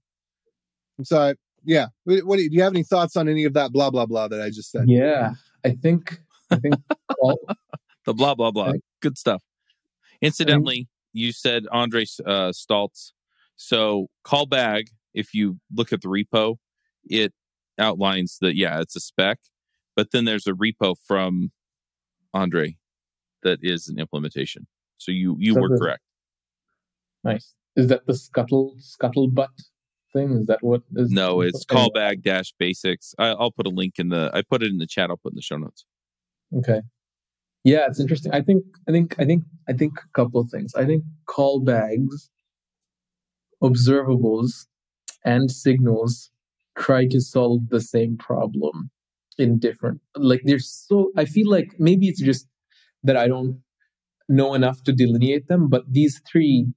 And so I, yeah. What do you, do you have any thoughts on any of that blah blah blah that I just said? Yeah, I think I think all, the blah blah blah. Good stuff. Incidentally, you said Andre uh, Staltz. So call bag. If you look at the repo, it outlines that yeah, it's a spec, but then there's a repo from Andre that is an implementation. So you you were correct. Nice. Is that the scuttle scuttlebutt thing? Is that what is? No, it's callbag dash basics. I, will put a link in the. I put it in the chat. I'll put in the show notes. Okay. Yeah, it's interesting. I think. I think. I think. I think a couple of things. I think call bags, observables, and signals try to solve the same problem in different. Like there's so. I feel like maybe it's just that I don't know enough to delineate them, but these three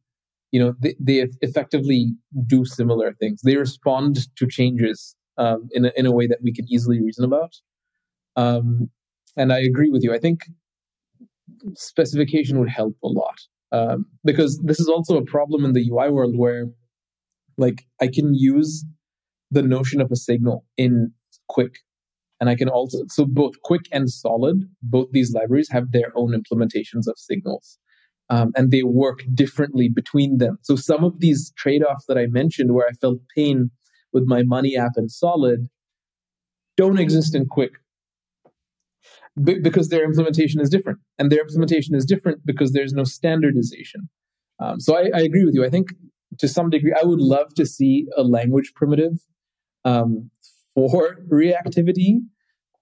you know they, they effectively do similar things they respond to changes um, in, a, in a way that we can easily reason about um, and i agree with you i think specification would help a lot um, because this is also a problem in the ui world where like i can use the notion of a signal in Qwik and i can also so both Qwik and solid both these libraries have their own implementations of signals um, and they work differently between them. So some of these trade-offs that I mentioned, where I felt pain with my money app and Solid, don't exist in Qwik B- because their implementation is different, and their implementation is different because there's no standardization. Um, so I, I, agree with you. I think to some degree, I would love to see a language primitive um, for reactivity.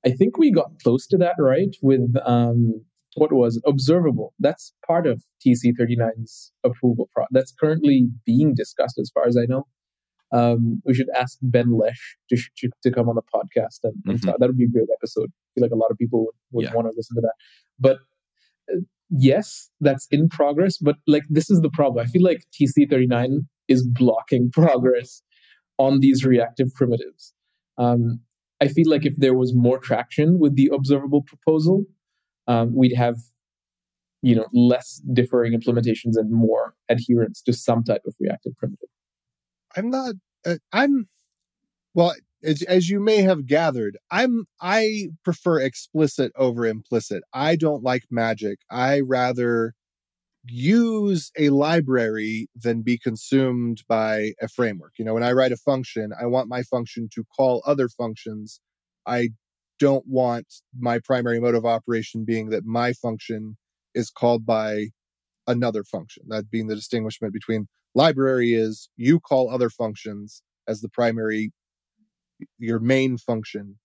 I think we got close to that, right? With um, what was? Observable. That's part of TC39's approval process. That's currently being discussed, as far as I know. Um, we should ask Ben Lesh to, to, to come on the podcast, and, and Mhm. that would be a great episode. I feel like a lot of people would, would Yeah. want to listen to that. But uh, yes, that's in progress. But like, this is the problem. I feel like TC39 is blocking progress on these reactive primitives. Um, I feel like if there was more traction with the observable proposal, um, we'd have, you know, less differing implementations and more adherence to some type of reactive primitive. I'm not. Uh, I'm. Well, as, as you may have gathered, I'm. I prefer explicit over implicit. I don't like magic. I rather use a library than be consumed by a framework. You know, when I write a function, I want my function to call other functions. I don't want my primary mode of operation being that my function is called by another function. That being the distinguishment between library is you call other functions as the primary your main function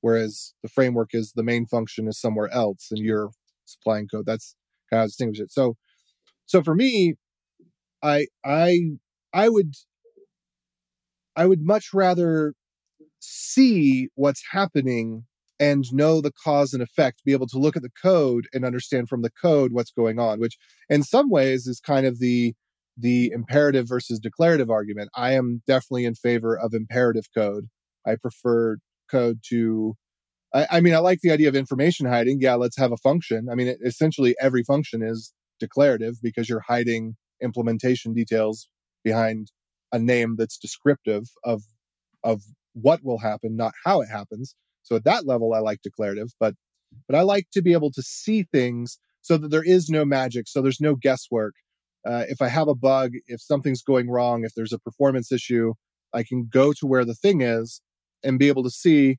whereas the framework is the main function is somewhere else and you're supplying code. That's how I distinguish it. So so for me i i i would i would much rather see what's happening and know the cause and effect be able to look at the code and understand from the code what's going on which in some ways is kind of the the imperative versus declarative argument i am definitely in favor of imperative code. I prefer code to I, I mean i like the idea of information hiding. Yeah let's have a function. I mean it, essentially every function is declarative because you're hiding implementation details behind a name that's descriptive of of what will happen not how it happens. So at that level i like declarative but but i like to be able to see things so that there is no magic so there's no guesswork uh, if i have a bug if something's going wrong if there's a performance issue i can go to where the thing is and be able to see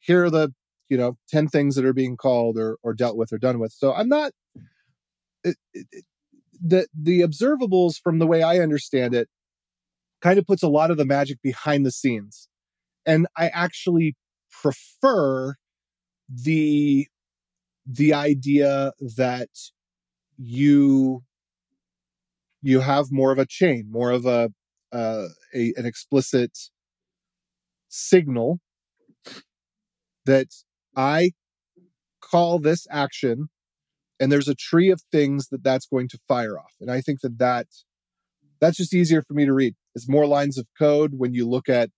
here are the you know 10 things that are being called or, or dealt with or done with. So i'm not it, it, the the observables from the way i understand it kind of puts a lot of the magic behind the scenes. And i actually prefer the the idea that you you have more of a chain more of a uh, a an explicit signal that i call this action and there's a tree of things that that's going to fire off. And i think that that that's just easier for me to read. It's more lines of code when you look at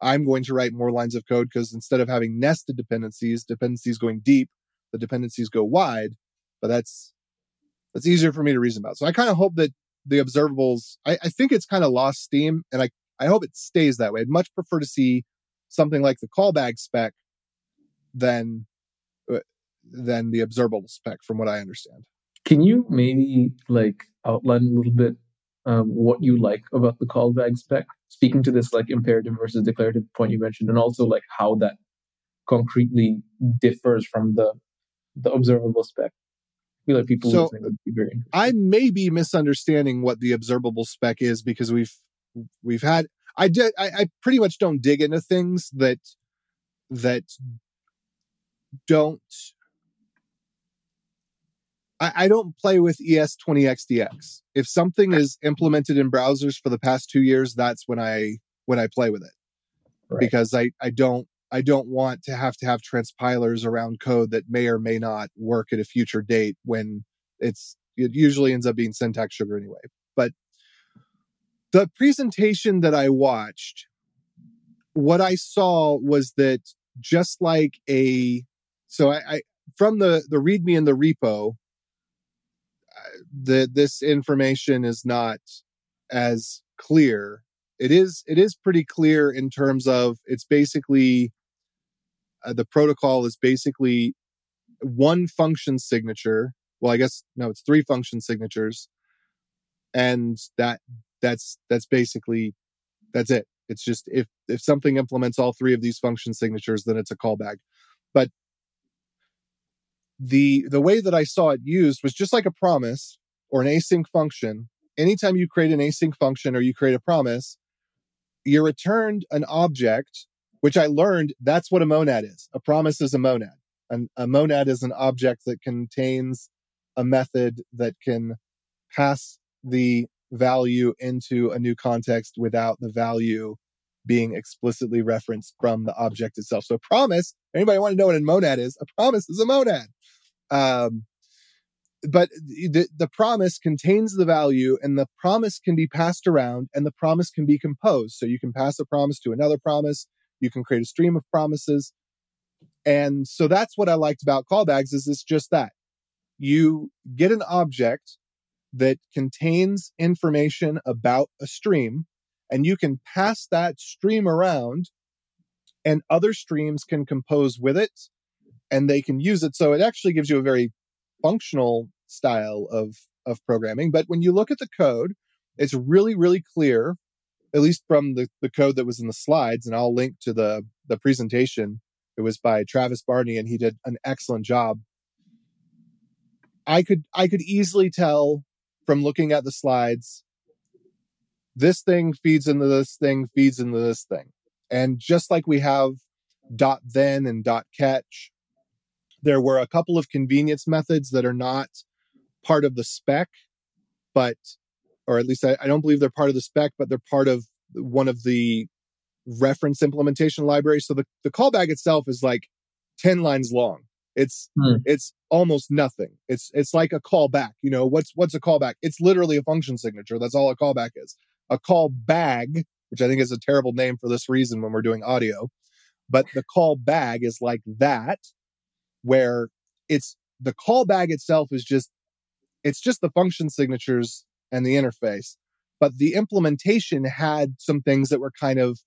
i'm going to write more lines of code because instead of having nested dependencies dependencies going deep the dependencies go wide but that's that's easier for me to reason about. So i kind of hope that the observables i, I think it's kind of lost steam and i i hope it stays that way i'd much prefer to see something like the callbag spec than uh, than the observable spec from what i understand Can you maybe like outline a little bit um, what you like about the callbag spec? Speaking to this like imperative versus declarative point you mentioned, and also like how that concretely differs from the the observable spec. I feel like people So, would be very interested. I may be misunderstanding what the observable spec is because we've we've had I did I, I pretty much don't dig into things that that don't I, I don't play with E ES20XDX. If something is implemented in browsers for the past two years, that's when I when I play with it. Right. Because I, I don't I don't want to have to have transpilers around code that may or may not work at a future date when it's it usually ends up being syntax sugar anyway. But the presentation that I watched, what I saw was that just like a so I, I from the the README in the repo, uh, the this information is not as clear. It is it is pretty clear in terms of it's basically uh, the protocol is basically one function signature. Well, I guess no, it's three function signatures, and that that's that's basically that's it. It's just if if something implements all three of these function signatures, then it's a callbag. But the the way that I saw it used was just like a promise or an async function. Anytime you create an async function or you create a promise, you're returned an object, which I learned that's what a monad is. A promise is a monad. An, a monad is an object that contains a method that can pass the value into a new context without the value being explicitly referenced from the object itself. So promise, anybody want to know what a monad is? A promise is a monad. Um, but the, the promise contains the value and the promise can be passed around and the promise can be composed. So you can pass a promise to another promise. You can create a stream of promises. And so that's what I liked about callbags is it's just that. You get an object that contains information about a stream and you can pass that stream around and other streams can compose with it and they can use it. So it actually gives you a very functional style of of programming. But when you look at the code it's really really clear at least from the, the code that was in the slides and i'll link to the the presentation. It was by travis barney and he did an excellent job. I could i could easily tell from looking at the slides this thing feeds into this thing feeds into this thing. And just like we have dot then and dot catch there were a couple of convenience methods that are not part of the spec but or at least I, I don't believe they're part of the spec but they're part of one of the reference implementation libraries so the, the callbag itself is like 10 lines long it's hmm. it's almost nothing. It's it's like a callback. You know what's what's a callback? It's literally a function signature. That's all a callback is. A call bag, which I think is a terrible name for this reason when we're doing audio, but the call bag is like that, where it's the call bag itself is just it's just the function signatures and the interface, but the implementation had some things that were kind of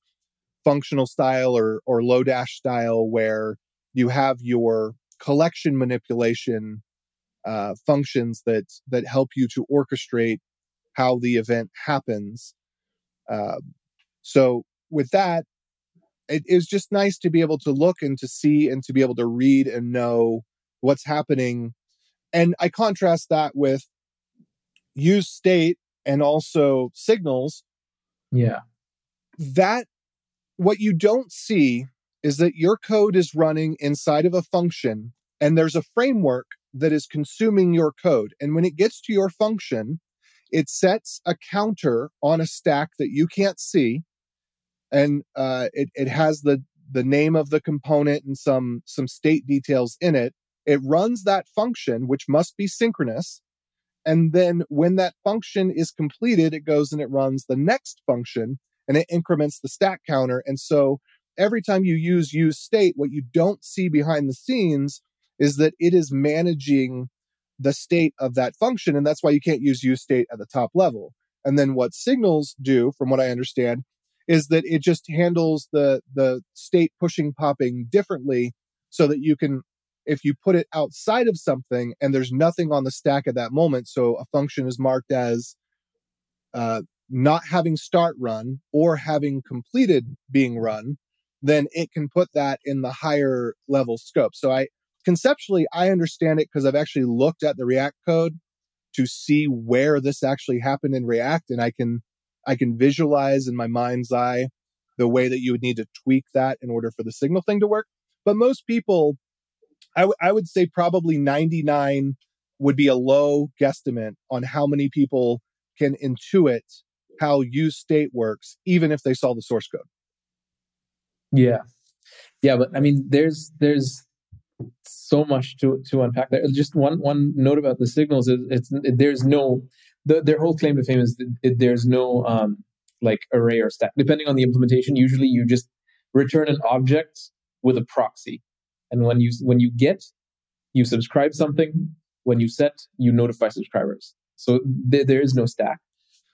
functional style or or Lodash style where you have your collection manipulation uh, functions that that help you to orchestrate how the event happens. Uh, so with that, it is just nice to be able to look and to see and to be able to read and know what's happening. And I contrast that with use state and also signals. Yeah. That what you don't see is that your code is running inside of a function and there's a framework that is consuming your code. And when it gets to your function, it sets a counter on a stack that you can't see. And uh, it, it has the, the name of the component and some, some state details in it. It runs that function, which must be synchronous. And then when that function is completed, it goes and it runs the next function and it increments the stack counter. And so every time you use use state, what you don't see behind the scenes is that it is managing the state of that function. And that's why you can't use use state at the top level. And then what signals do, from what I understand, is that it just handles the, the state pushing popping differently so that you can, if you put it outside of something and there's nothing on the stack at that moment, so a function is marked as uh, not having start run or having completed being run, then it can put that in the higher level scope. So I conceptually, I understand it because I've actually looked at the React code to see where this actually happened in React. And I can, I can visualize in my mind's eye the way that you would need to tweak that in order for the signal thing to work. But most people, I, w- I would say probably 99 would be a low guesstimate on how many people can intuit how use state works, even if they saw the source code. Yeah. Yeah, but I mean there's there's so much to to unpack there. Just one one note about the signals is it's it, there's no the, their whole claim to fame is it, there's no um like array or stack depending on the implementation. Usually you just return an object with a proxy, and when you when you get you subscribe something. When you set, you notify subscribers. So th- there is no stack.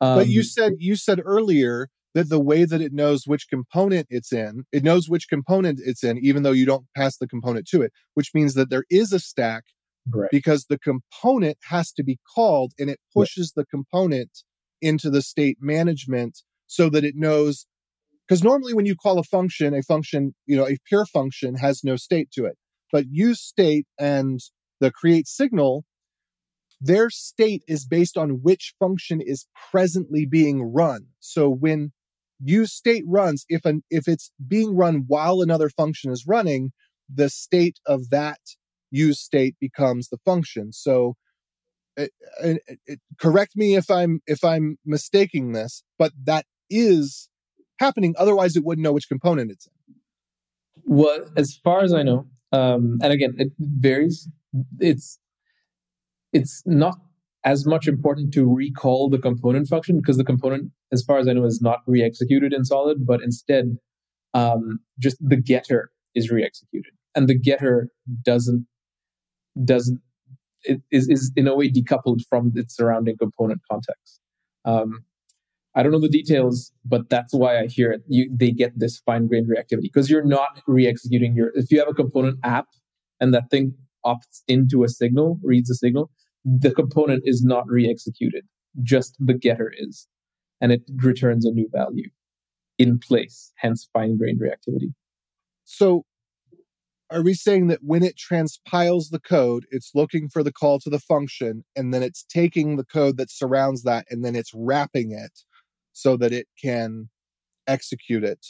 Um, but you um, said you said earlier that the way that it knows which component it's in, it knows which component it's in, even though you don't pass the component to it, which means that there is a stack right. because the component has to be called and it pushes right. the component into the state management so that it knows. Because normally when you call a function, a function, you know, a pure function has no state to it. But use state and the create signal their state is based on which function is presently being run. So when use state runs if an if it's being run while another function is running the state of that use state becomes the function. So it, it, it, correct me if I'm if I'm mistaking this, but that is happening. Otherwise, it wouldn't know which component it's in. Well, as far as I know, um, and again, it varies. It's it's not as much important to recall the component function because the component, as far as I know, is not re-executed in Solid, but instead, um, just the getter is re-executed, and the getter doesn't doesn't it is, is in a way decoupled from its surrounding component context. Um, I don't know the details, but that's why I hear it. You, they get this fine grained reactivity because you're not re-executing your. If you have a component app and that thing opts into a signal, reads a signal, the component is not re-executed. Just the getter is, and it returns a new value in place. Hence, fine grained reactivity. So are we saying that when it transpiles the code, it's looking for the call to the function and then it's taking the code that surrounds that and then it's wrapping it so that it can execute it?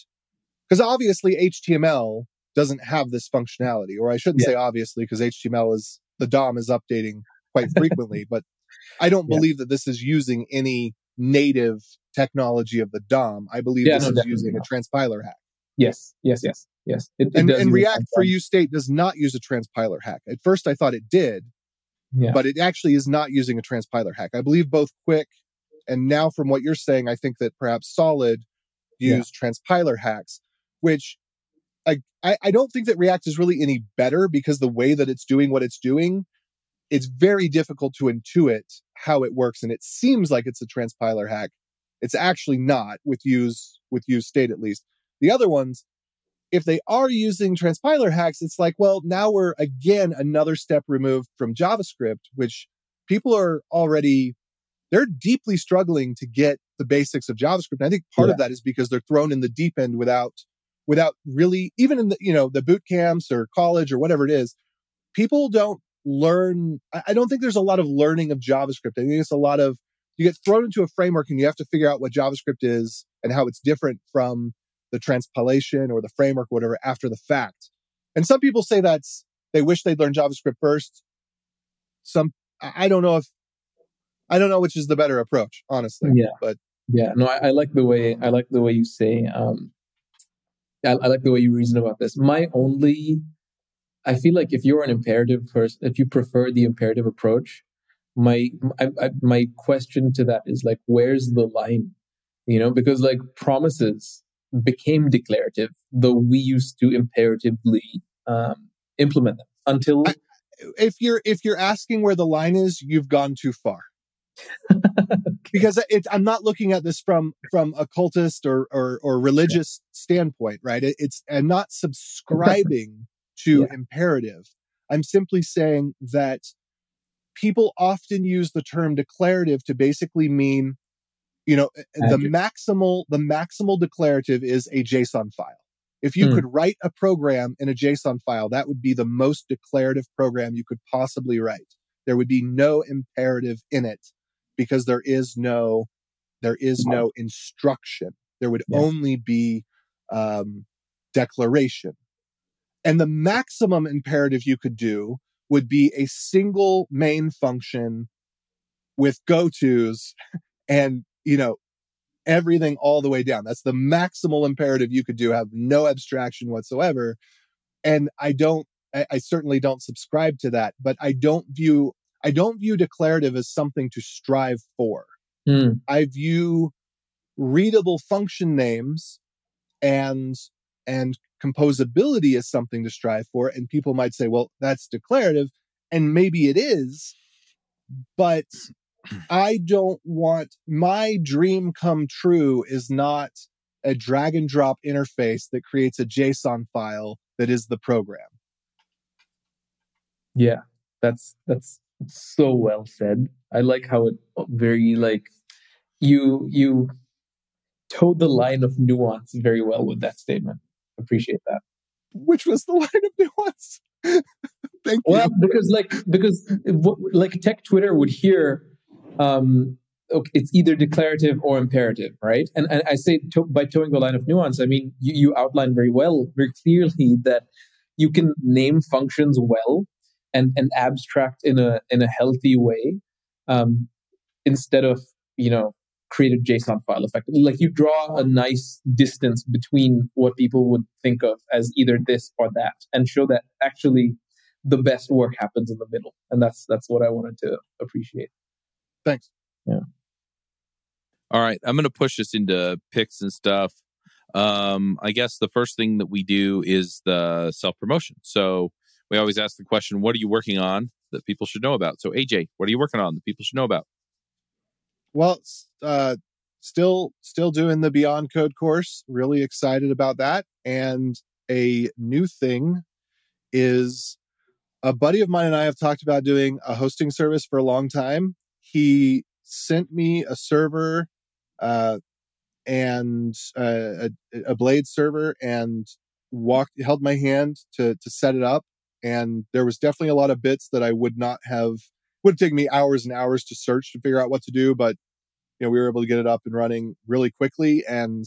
Because obviously HTML doesn't have this functionality, or I shouldn't yeah. say obviously, because HTML is the DOM is updating quite frequently, *laughs* but I don't yeah. believe that this is using any native technology of the DOM. I believe yeah, this no, is using not. a transpiler hack. Yes, yes, yes. Yes. It, it and, and React for use state does not use a transpiler hack. At first, I thought it did, yeah. but it actually is not using a transpiler hack. I believe both Qwik and now from what you're saying, I think that perhaps Solid use yeah. transpiler hacks, which I, I, I don't think that React is really any better because the way that it's doing what it's doing, it's very difficult to intuit how it works. And it seems like it's a transpiler hack. It's actually not with use with use state at least. The other ones, if they are using transpiler hacks, it's like, well, now we're again another step removed from JavaScript, which people are already they're deeply struggling to get the basics of JavaScript. And I think part yeah. of that is because they're thrown in the deep end without without really even in the you know the boot camps or college or whatever it is, people don't learn. I don't think there's a lot of learning of JavaScript. I think it's a lot of you get thrown into a framework and you have to figure out what JavaScript is and how it's different from the transpilation or the framework, or whatever, after the fact. And some people say that's they wish they'd learned JavaScript first. Some I don't know if I don't know which is the better approach, honestly. Yeah, but yeah, no, I, I like the way I like the way you say. Um, I, I like the way you reason about this. My only, I feel like if you're an imperative person, if you prefer the imperative approach, my I, I, my question to that is like, where's the line? You know, because like promises became declarative, though we used to imperatively um, implement them until. I, if you're if you're asking where the line is, you've gone too far. *laughs* because it's I'm not looking at this from from a cultist or or, or religious yeah. standpoint, right? It, it's I'm not subscribing to yeah. imperative. I'm simply saying that people often use the term declarative to basically mean you know the maximal the maximal declarative is a json file if you mm. could write a program in a json file that would be the most declarative program you could possibly write there would be no imperative in it because there is no there is no instruction there would yeah. only be um, declaration and the maximum imperative you could do would be a single main function with go tos and you know, everything all the way down. That's the maximal imperative you could do, have no abstraction whatsoever. And I don't, I, I certainly don't subscribe to that, but I don't view, I don't view declarative as something to strive for. Mm. I view readable function names and, and composability as something to strive for. And people might say, well, that's declarative. And maybe it is, but *clears throat* I don't want my dream come true is not a drag and drop interface that creates a JSON file that is the program. Yeah, that's that's so well said. I like how it very like you you toed the line of nuance very well with that statement. Appreciate that. Which was the *laughs* line of nuance? *laughs* Thank you. well, you. because like because like tech Twitter would hear um, okay, it's either declarative or imperative, right? And, and I say to, by toeing the line of nuance, I mean you, you outline very well, very clearly that you can name functions well, and and abstract in a in a healthy way um, instead of you know create a JSON file effectively. Like you draw a nice distance between what people would think of as either this or that, and show that actually the best work happens in the middle. And that's that's what I wanted to appreciate. Thanks. Yeah. All right, I'm going to push this into picks and stuff. Um, I guess the first thing that we do is the self promotion. So we always ask the question, "What are you working on that people should know about?" So AJ, what are you working on that people should know about? Well, uh, still still doing the Beyond Code course. Really excited about that. And a new thing is a buddy of mine and I have talked about doing a hosting service for a long time. He sent me a server uh, and uh, a, a blade server and walked held my hand to to set it up and there was definitely a lot of bits that I would not have would take me hours and hours to search to figure out what to do, but you know, we were able to get it up and running really quickly. And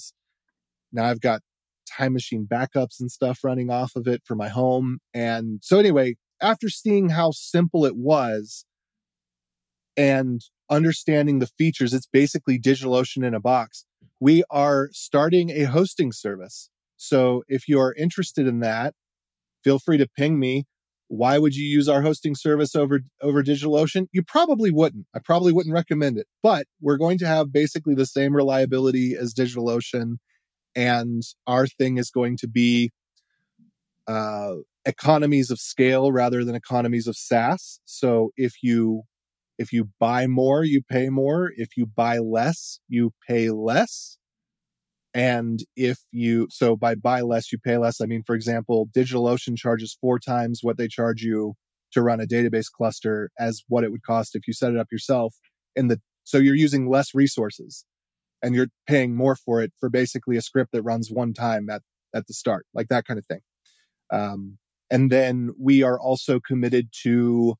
now I've got time machine backups and stuff running off of it for my home. And so anyway, after seeing how simple it was and understanding the features, it's basically DigitalOcean in a box. We are starting a hosting service. So if you are interested in that, feel free to ping me why would you use our hosting service over over DigitalOcean? You probably wouldn't. I probably wouldn't recommend it. But we're going to have basically the same reliability as DigitalOcean, and our thing is going to be uh, economies of scale rather than economies of SaaS. So if you if you buy more, you pay more. If you buy less, you pay less. And if you, so by buy less, you pay less. I mean, for example, DigitalOcean charges four times what they charge you to run a database cluster as what it would cost if you set it up yourself. In the, so you're using less resources and you're paying more for it for basically a script that runs one time at, at the start, like that kind of thing. Um, and then we are also committed to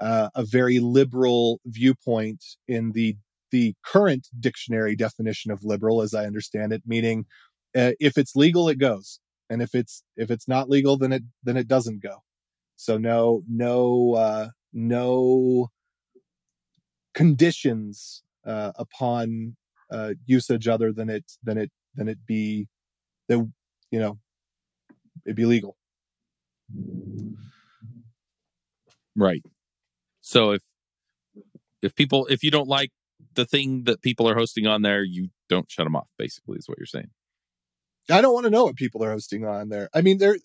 uh, a very liberal viewpoint in the the current dictionary definition of liberal, as I understand it, meaning uh, if it's legal, it goes, and if it's if it's not legal, then it then it doesn't go. So no no uh, no conditions uh, upon uh, usage other than it than it than it be that you know it be legal. Right. So if if people if you don't like the thing that people are hosting on there, you don't shut them off. Basically, is what you're saying. I don't want to know what people are hosting on there. I mean, there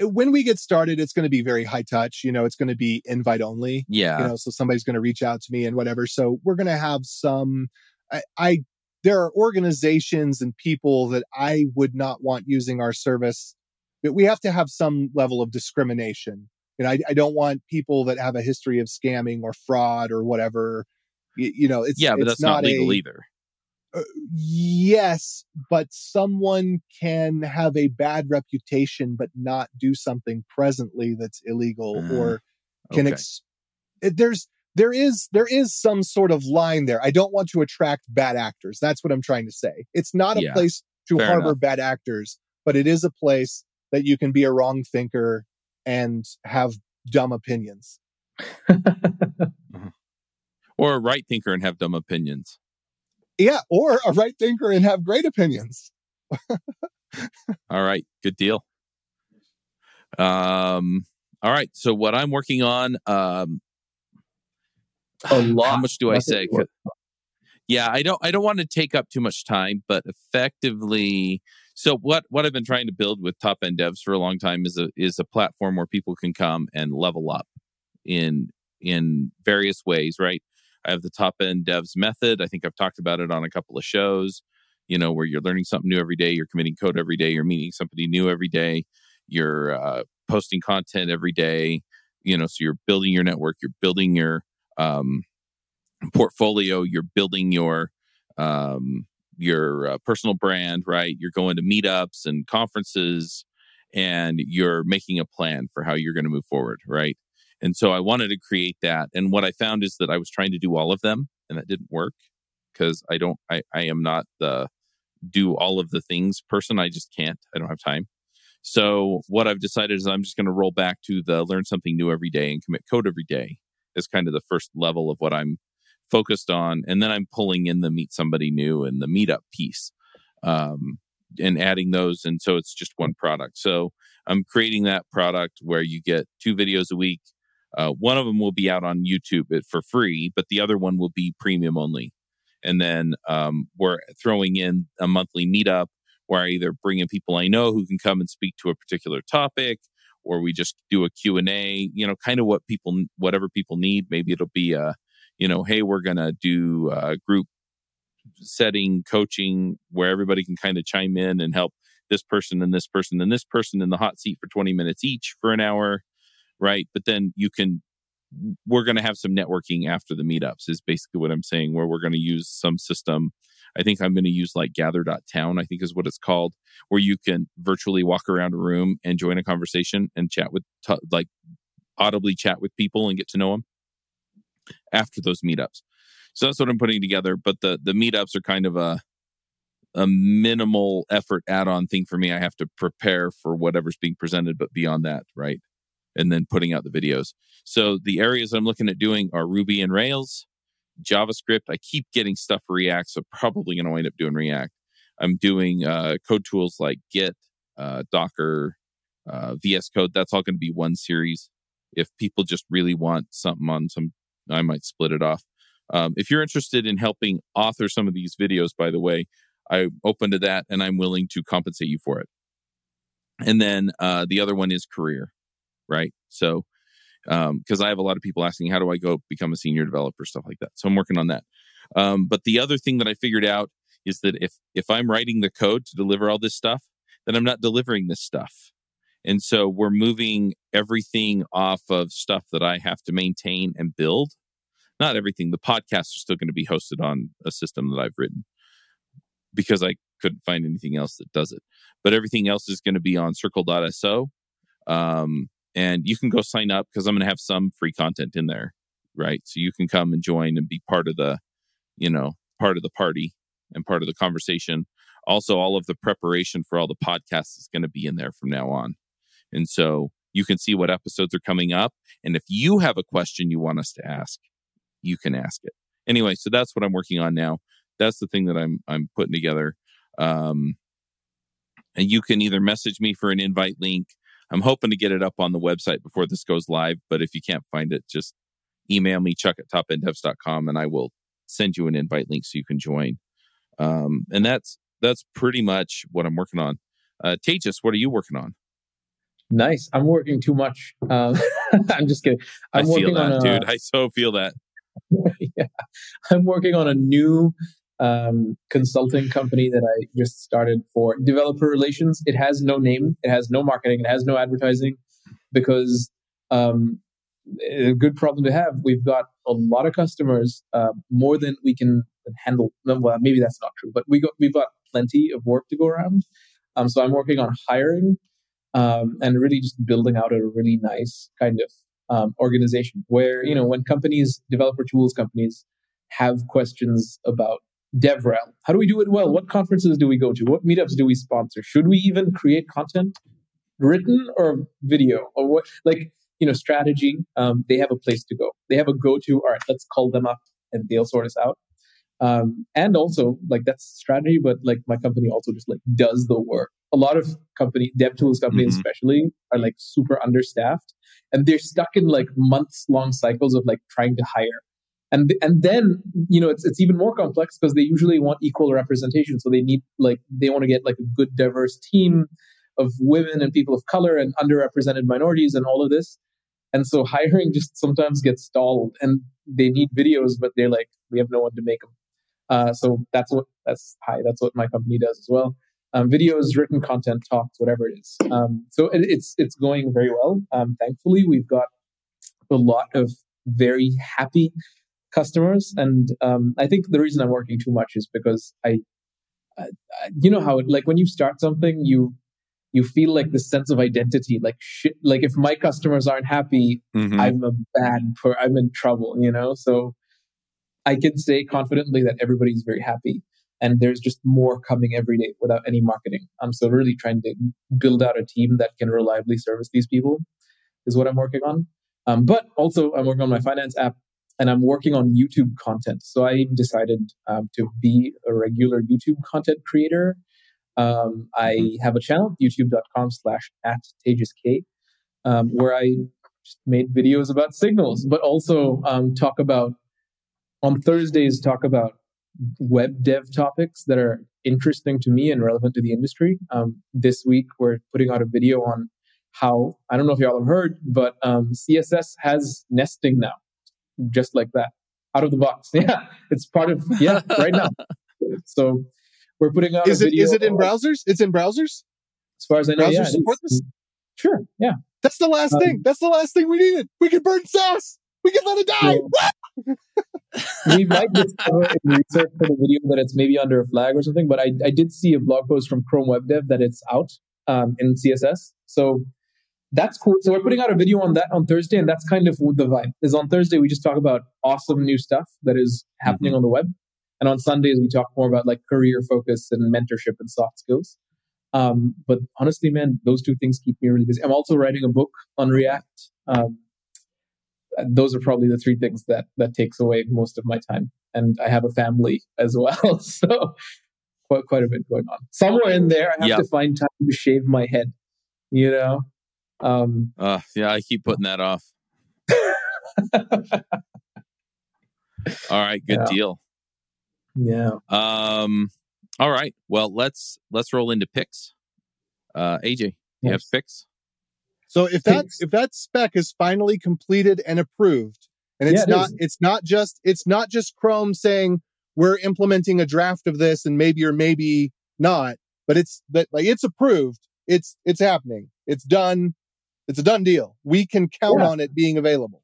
when we get started, it's going to be very high touch. You know, it's going to be invite only. Yeah. You know, so somebody's going to reach out to me and whatever. So we're going to have some. I, I there are organizations and people that I would not want using our service. But we have to have some level of discrimination. And I, I don't want people that have a history of scamming or fraud or whatever you, you know, it's yeah, but it's that's not, not legal a, either. Uh, yes, but someone can have a bad reputation but not do something presently that's illegal uh, or can okay. ex- there's there is there is some sort of line there. I don't want to attract bad actors. That's what I'm trying to say. It's not a yeah, place to harbor enough. bad actors, but it is a place that you can be a wrong thinker and have dumb opinions. *laughs* Or a right thinker and have dumb opinions. Yeah, or a right thinker and have great opinions. all right, good deal. Um, all right. So what I'm working on, um, a lot. How much do I say? Yeah, I don't. I don't want to take up too much time, but effectively, so what? What I've been trying to build with top end devs for a long time is a is a platform where people can come and level up in in various ways. Right. I have the top end devs method. I think I've talked about it on a couple of shows, you know, where you're learning something new every day, you're committing code every day, you're meeting somebody new every day, you're uh, posting content every day, you know, so you're building your network, you're building your um, portfolio, you're building your um, your uh, personal brand, right? You're going to meetups and conferences and you're making a plan for how you're going to move forward, right? And so I wanted to create that. And what I found is that I was trying to do all of them and that didn't work because I don't, I, I am not the do all of the things person. I just can't, I don't have time. So what I've decided is I'm just going to roll back to the learn something new every day and commit code every day is kind of the first level of what I'm focused on. And then I'm pulling in the meet somebody new and the meetup piece um, and adding those. And so it's just one product. So I'm creating that product where you get two videos a week. Uh, one of them will be out on YouTube for free, but the other one will be premium only. And then um, we're throwing in a monthly meetup where I either bring in people I know who can come and speak to a particular topic, or we just do a Q&A, you know, kind of what people, whatever people need. Maybe it'll be a, you know, hey, we're going to do a group setting coaching where everybody can kind of chime in and help this person and this person and this person in the hot seat for 20 minutes each for an hour right but then you can we're going to have some networking after the meetups is basically what i'm saying where we're going to use some system i think i'm going to use like gather.town i think is what it's called where you can virtually walk around a room and join a conversation and chat with t- like audibly chat with people and get to know them after those meetups so that's what I'm putting together. But the the meetups are kind of a a minimal effort add-on thing for me. I have to prepare for whatever's being presented, but beyond that, right? And then putting out the videos. So the areas I'm looking at doing are Ruby and Rails, JavaScript. I keep getting stuff React, so probably going to wind up doing React. I'm doing uh, code tools like Git, uh, Docker, uh, VS Code. That's all going to be one series. If people just really want something on some, I might split it off. Um, if you're interested in helping author some of these videos, by the way, I'm open to that and I'm willing to compensate you for it. And then uh, the other one is career, right? So, um, because um, I have a lot of people asking, how do I go become a senior developer, stuff like that. So I'm working on that. Um, but the other thing that I figured out is that if if I'm writing the code to deliver all this stuff, then I'm not delivering this stuff. And so we're moving everything off of stuff that I have to maintain and build not everything. The podcasts are still going to be hosted on a system that I've written because I couldn't find anything else that does it. But everything else is going to be on circle.so. Um, and you can go sign up because I'm going to have some free content in there, right? So you can come and join and be part of the, you know, part of the party and part of the conversation. Also, all of the preparation for all the podcasts is going to be in there from now on. And so you can see what episodes are coming up. And if you have a question you want us to ask, you can ask it. Anyway, so that's what I'm working on now. That's the thing that I'm I'm putting together. Um, and you can either message me for an invite link. I'm hoping to get it up on the website before this goes live, but if you can't find it, just email me chuck at topenddevs.com and I will send you an invite link so you can join. Um, and that's that's pretty much what I'm working on. Uh, Tejas, what are you working on? Nice. I'm working too much. Um, *laughs* I'm just kidding. I'm i feel that, a, dude. I so feel that. *laughs* yeah. I'm working on a new um, consulting company that I just started for developer relations. It has no name, it has no marketing, it has no advertising because um, a good problem to have. We've got a lot of customers, uh, more than we can handle. Well, maybe that's not true, but we got we've got plenty of work to go around. Um, so I'm working on hiring um, and really just building out a really nice kind of um, organization where you know when companies developer tools companies have questions about devrel. How do we do it well? What conferences do we go to? What meetups do we sponsor? Should we even create content written or video? Or what like you know strategy um, they have a place to go. They have a go-to all right let's call them up and they'll sort us out. Um, and also like that's strategy but like my company also just like does the work. A lot of company dev tools companies mm-hmm. especially are like super understaffed and they're stuck in like months long cycles of like trying to hire and and then you know it's it's even more complex because they usually want equal representation so they need like they want to get like a good diverse team of women and people of color and underrepresented minorities and all of this and so *laughs* hiring just sometimes gets stalled and they need videos but they're like we have no one to make them uh, so that's what that's hi that's what my company does as well um, videos, written content, talks, whatever it is. Um, so it, it's it's going very well. Um, thankfully, we've got a lot of very happy customers, and um, I think the reason I'm working too much is because I, I, you know how it, like when you start something, you you feel like this sense of identity, like shit, like if my customers aren't happy, mm-hmm. I'm a bad per, I'm in trouble, you know. So I can say confidently that everybody's very happy and there's just more coming every day without any marketing. I'm so really trying to build out a team that can reliably service these people is what I'm working on. Um, but also, I'm working on my finance app and I'm working on YouTube content. So I decided um, to be a regular YouTube content creator. Um, I mm-hmm. have a channel, youtube.com slash at TejasK, um, where I made videos about signals, but also um, talk about, on Thursdays, talk about web dev topics that are interesting to me and relevant to the industry. Um, this week, we're putting out a video on how, I don't know if y'all have heard, but um, CSS has nesting now just like that out of the box. *laughs* Yeah, it's part of yeah right now. So we're putting out. Is it is it in browsers? It's in browsers. As far as I know, yeah, support this. Sure. Yeah. That's the last um, thing. That's the last thing we needed. We can burn Sass. We can let it die. *laughs* we might discover in research for the video that it's maybe under a flag or something, but I, I did see a blog post from Chrome Web Dev that it's out um, in CSS. So that's cool. So we're putting out a video on that on Thursday, and that's kind of the vibe. Is on Thursday we just talk about awesome new stuff that is happening mm-hmm. on the web, and on Sundays we talk more about like career focus and mentorship and soft skills. Um, but honestly, man, those two things keep me really busy. I'm also writing a book on React. Um, those are probably the three things that that takes away most of my time, and I have a family as well, *laughs* so quite quite a bit going on. Somewhere in there, I have yep. to find time to shave my head. You know, um, uh, yeah, I keep putting that off. *laughs* all right, good yeah. deal. Yeah. Um. All right. Well, let's let's roll into picks. Uh, AJ, you yes. have picks. So if that if that spec is finally completed and approved, and it's yeah, it not is. it's not just it's not just Chrome saying we're implementing a draft of this and maybe or maybe not, but it's that like it's approved. It's it's happening. It's done. It's a done deal. We can count yeah. on it being available.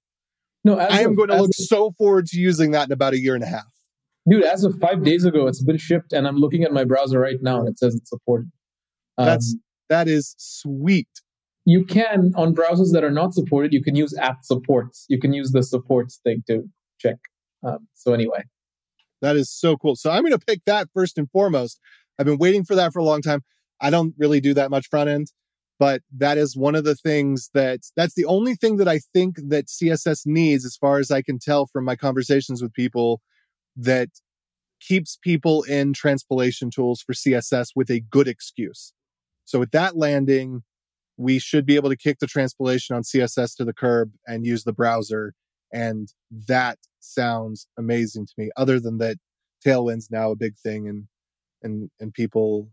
No, I am of, going to look of, so forward to using that in about a year and a half. Dude, as of five days ago, it's been shipped, and I'm looking at my browser right now, and it says it's supported. Um, That's that is sweet. You can on browsers that are not supported. You can use app supports. You can use the supports thing to check. Um, so anyway, that is so cool. So I'm going to pick that first and foremost. I've been waiting for that for a long time. I don't really do that much front end but that is one of the things that that's the only thing that I think that CSS needs, as far as I can tell from my conversations with people, that keeps people in transpilation tools for CSS with a good excuse. So with that landing, we should be able to kick the transpilation on CSS to the curb and use the browser. And that sounds amazing to me. Other than that, Tailwind's now a big thing, and and and people,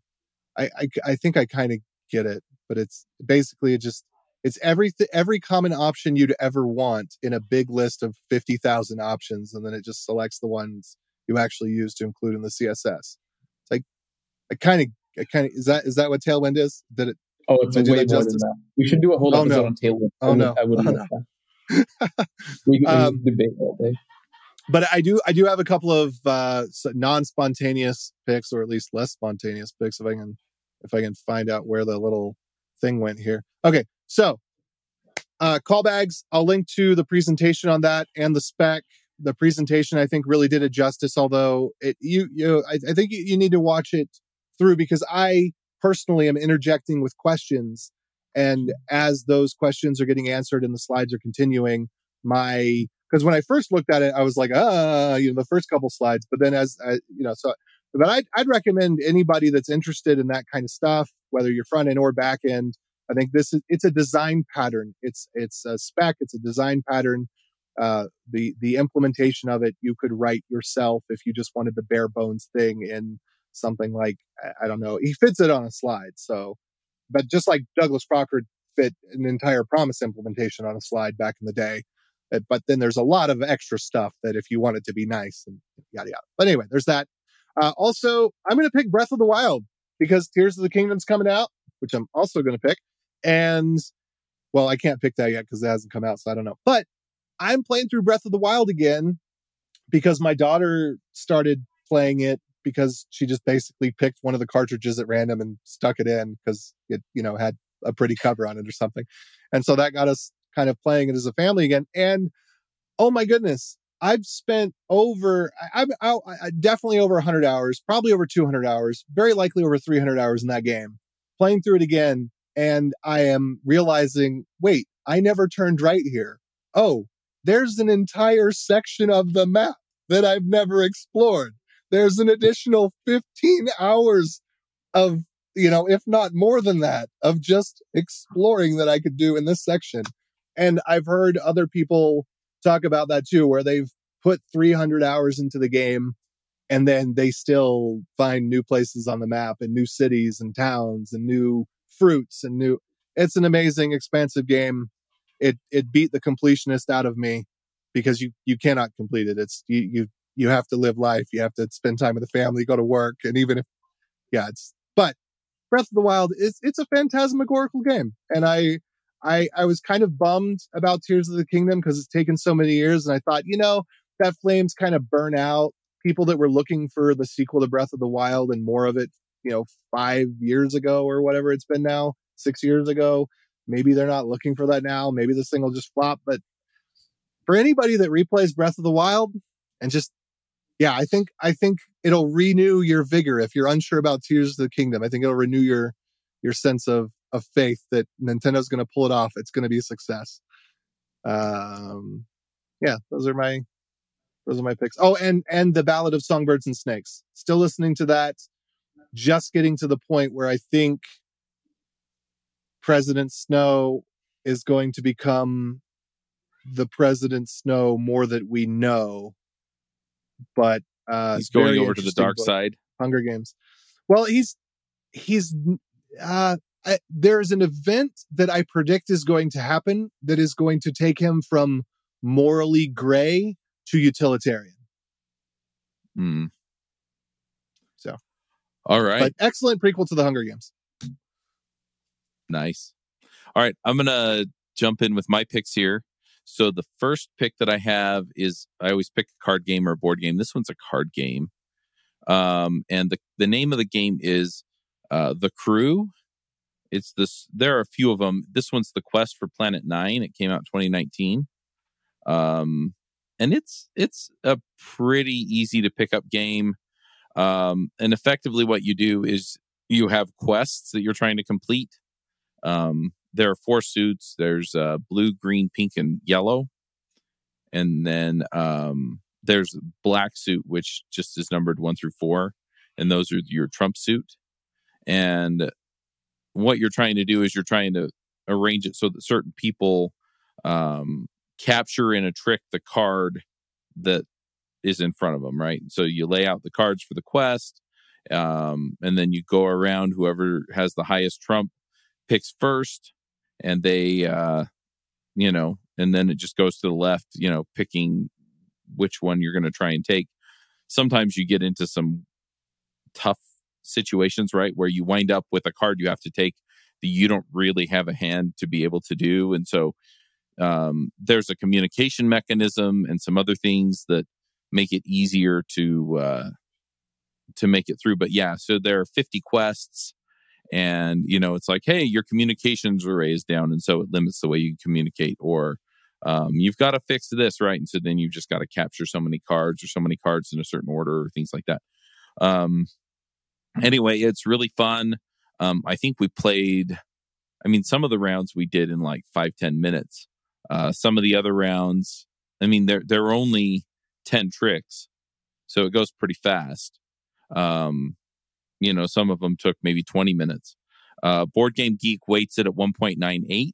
I I, I think I kind of get it but it's basically it just it's every every common option you'd ever want in a big list of 50,000 options and then it just selects the ones you actually use to include in the CSS. It's like I kind of I kind of is that is that what Tailwind is? Did it Oh, it's a way more justice? than that. We should do a whole oh, episode no. on Tailwind. Oh no. I would, I would oh, no. *laughs* we can um, debate all day. But I do I do have a couple of uh non-spontaneous picks or at least less spontaneous picks if I can if I can find out where the little thing went here. Okay, so uh, callbags. I'll link to the presentation on that and the spec. The presentation I think really did it justice, although it you you I, I think you, you need to watch it through because I personally am interjecting with questions, and as those questions are getting answered and the slides are continuing, my because when I first looked at it, I was like, ah, you know, the first couple slides, but then as I, you know, so but I'd, I'd recommend anybody that's interested in that kind of stuff, whether you're front end or back end. I think this is it's a design pattern. It's it's a spec. It's a design pattern. Uh, the the implementation of it you could write yourself if you just wanted the bare bones thing in something like I don't know. He fits it on a slide. So, but just like Douglas Crockford fit an entire promise implementation on a slide back in the day. But then there's a lot of extra stuff that if you want it to be nice and yada yada. But anyway, there's that. Uh, also, I'm going to pick Breath of the Wild because Tears of the Kingdom's coming out, which I'm also going to pick. And well, I can't pick that yet because it hasn't come out, so I don't know. But I'm playing through Breath of the Wild again because my daughter started playing it because she just basically picked one of the cartridges at random and stuck it in because it, you know, had a pretty cover on it or something. And so that got us kind of playing it as a family again. And oh my goodness, I've spent over, I, I, I definitely over 100 hours, probably over 200 hours, very likely over 300 hours in that game, playing through it again. And I am realizing, wait, I never turned right here. Oh, there's an entire section of the map that I've never explored. There's an additional 15 hours of, you know, if not more than that, of just exploring that I could do in this section. And I've heard other people talk about that too, where they've put 300 hours into the game and then they still find new places on the map and new cities and towns and new fruits and new it's an amazing expansive game. It it beat the completionist out of me because you you cannot complete it. It's you you you have to live life. You have to spend time with the family go to work and even if yeah it's but breath of the wild is it's a phantasmagorical game and i I, I was kind of bummed about Tears of the Kingdom because it's taken so many years. And I thought, you know, that flames kind of burn out people that were looking for the sequel to Breath of the Wild and more of it, you know, five years ago or whatever it's been now, six years ago. Maybe they're not looking for that now. Maybe this thing will just flop. But for anybody that replays Breath of the Wild and just, yeah, I think, I think it'll renew your vigor. If you're unsure about Tears of the Kingdom, I think it'll renew your, your sense of of faith that Nintendo's going to pull it off. It's going to be a success. Um, yeah, those are my those are my picks. Oh, and and the Ballad of Songbirds and Snakes. Still listening to that. Just getting to the point where I think President Snow is going to become the President Snow more that we know. But uh, he's going over to the dark book. side. Hunger Games. Well, he's he's uh I, there's an event that I predict is going to happen that is going to take him from morally gray to utilitarian. Hmm. So, all right. But excellent prequel to the Hunger Games. Nice. All right. I'm going to jump in with my picks here. So, the first pick that I have is I always pick a card game or a board game. This one's a card game. Um, and the, the name of the game is uh, The Crew it's this. There are a few of them. This one's the Quest for Planet Nine. It came out 2019. Um, and it's it's a pretty easy to pick up game. Um, and effectively, what you do is you have quests that you're trying to complete. Um, there are four suits. There's uh, blue, green, pink, and yellow. And then um, there's black suit, which just is numbered one through four, and those are your trump suit. And what you're trying to do is you're trying to arrange it so that certain people um, capture in a trick the card that is in front of them, right? So you lay out the cards for the quest, um, and then you go around. Whoever has the highest trump picks first, and they, uh, you know, and then it just goes to the left, you know, picking which one you're going to try and take. Sometimes you get into some tough situations, right? Where you wind up with a card you have to take that you don't really have a hand to be able to do. And so um, there's a communication mechanism and some other things that make it easier to uh, to make it through. But yeah, so there are 50 quests, and you know it's like, hey, your communications are raised down, and so it limits the way you communicate. Or um, you've got to fix this, right? And so then you've just got to capture so many cards or so many cards in a certain order or things like that. Um, anyway, it's really fun. Um, I think we played, I mean, some of the rounds we did in like five ten minutes. Uh, some of the other rounds, I mean, there are only 10 tricks. So it goes pretty fast. Um, you know, some of them took maybe 20 minutes. Uh, Board Game Geek weights it at 1.98.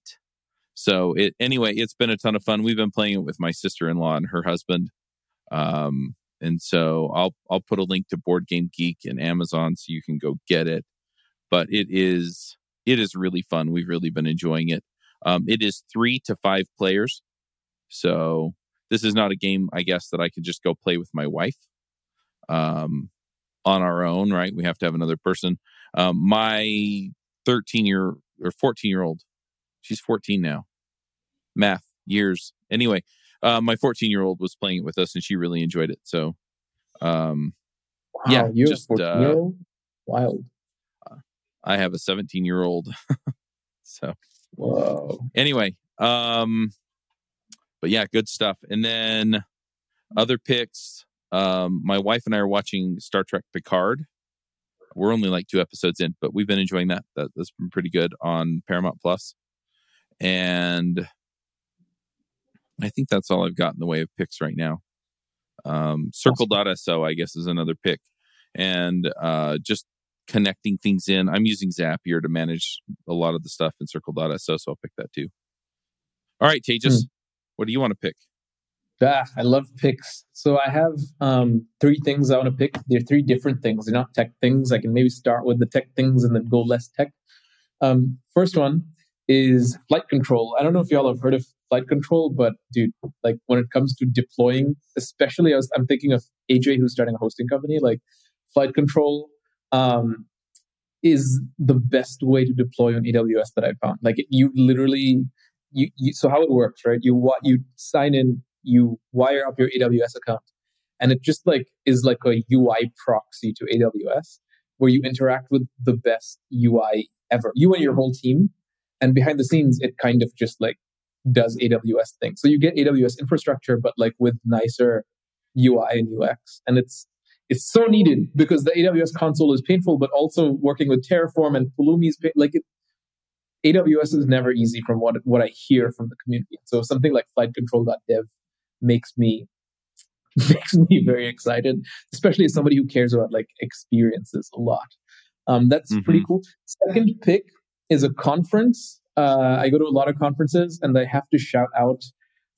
So it, anyway, it's been a ton of fun. We've been playing it with my sister-in-law and her husband. Um, and so I'll I'll put a link to Board Game Geek and Amazon so you can go get it. But it is it is really fun. We've really been enjoying it. Um, it is three to five players, so this is not a game I guess that I could just go play with my wife um, on our own. Right? We have to have another person. Um, my thirteen year or fourteen year old, she's fourteen now. Math years anyway uh, my 14 year old was playing it with us and she really enjoyed it. So, um, wow, yeah, you just uh, wild. I have a 17 year old. *laughs* so, whoa. Anyway, um, but yeah, good stuff. And then Other picks. Um, my wife and I are watching Star Trek Picard. We're only like two episodes in, but we've been enjoying that. that that's been pretty good on Paramount Plus. And I think that's all I've got in the way of picks right now. Um, Circle.so, I guess, is another pick. And uh, just connecting things in. I'm using Zapier to manage a lot of the stuff in Circle.so, so I'll pick that too. All right, Tejas, hmm. what do you want to pick? Ah, I love picks. So I have um, three things I want to pick. They're three different things. They're not tech things. I can maybe start with the tech things and then go less tech. Um, first one is Flightcontrol. I don't know if y'all have heard of Flightcontrol, but dude, like when it comes to deploying, especially I was, I'm thinking of AJ who's starting a hosting company, like Flightcontrol um, is the best way to deploy on AWS that I found. Like you literally, you, you so how it works, right? You what you sign in, you wire up your AWS account, and it just like is like a UI proxy to AWS where you interact with the best UI ever. You and your whole team, and behind the scenes, it kind of just like does AWS things. So you get AWS infrastructure, but like with nicer UI and UX, and it's it's so needed because the AWS console is painful, but also working with Terraform and Pulumi is like it, AWS is never easy from what what I hear from the community. So something like flightcontrol.dev makes me *laughs* makes me very excited, especially as somebody who cares about like experiences a lot. Um, that's mm-hmm. pretty cool. Second pick is a conference. Uh, I go to a lot of conferences, and I have to shout out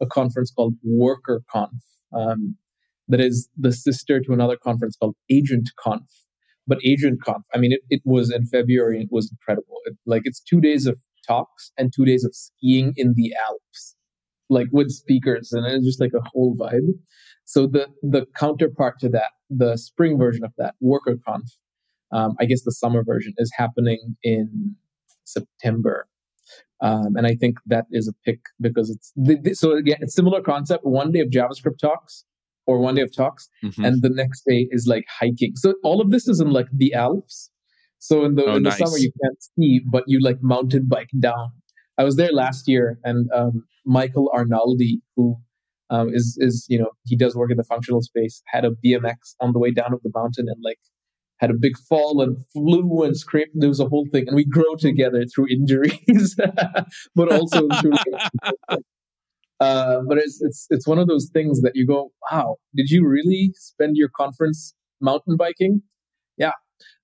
a conference called WorkerConf. Um, that is the sister to another conference called Agent Conf. But AgentConf, I mean, it, it was in February and it was incredible. It, like it's two days of talks and two days of skiing in the Alps, like with speakers, and it's just like a whole vibe. So the the counterpart to that, the spring version of that, WorkerConf, um, I guess the summer version is happening in September. Um, and I think that is a pick because it's so again, it's similar concept. One day of JavaScript talks, or one day of talks, mm-hmm. and the next day is like hiking. So all of this is in like the Alps. So in the oh, in the nice. summer you can't ski, but you like mountain bike down. I was there last year, and um, Michael Arnaldi, who um, is is you know he does work in the functional space, had a BMX on the way down of the mountain and like had a big fall and flew and scraped. There was a whole thing, and we grow together through injuries, *laughs* but also through *laughs* uh, but it's it's it's one of those things that you go, wow, did you really spend your conference mountain biking? Yeah.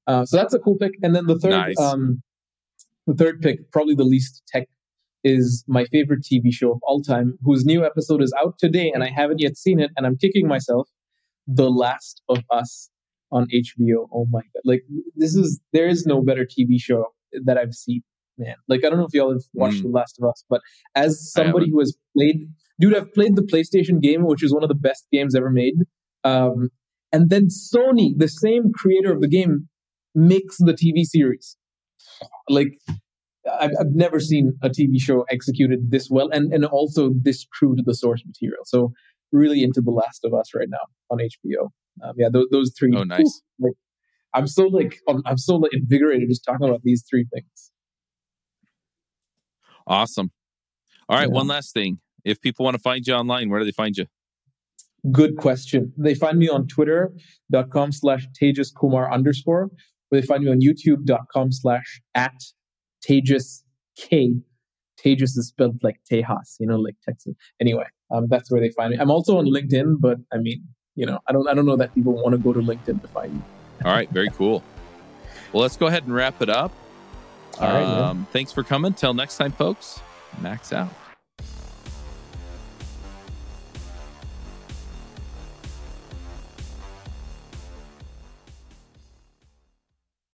Uh, so that's a cool pick. And then the third, nice. um, the third pick, probably the least tech, is my favorite TV show of all time, whose new episode is out today, and I haven't yet seen it, and I'm kicking myself. The Last of Us on HBO. Oh my god! Like this is there is no better TV show that I've seen man. Like I don't know if y'all have watched mm. The Last of Us, but as somebody who has played, dude, I've played the PlayStation game, which is one of the best games ever made. Um, and then Sony, the same creator of the game, makes the TV series. Like I've, I've never seen a TV show executed this well, and and also this true to the source material. So really into The Last of Us right now on HBO. Um, yeah, those, those three. Oh, nice. *laughs* Like, I'm so like I'm so like invigorated just talking about these three things. Awesome. All right, yeah. one last thing. If people want to find you online, where do they find you? Good question. They find me on twitter.com slash Tejas Kumar underscore, or they find me on youtube.com slash at Tejas K. Tejas is spelled like Tejas, you know, like Texas. Anyway, um, that's where they find me. I'm also on LinkedIn, but I mean, you know, I don't I don't know that people want to go to LinkedIn to find me. All right, very cool. Well, let's go ahead and wrap it up. All right. Um, thanks for coming. Till next time, folks. Max out.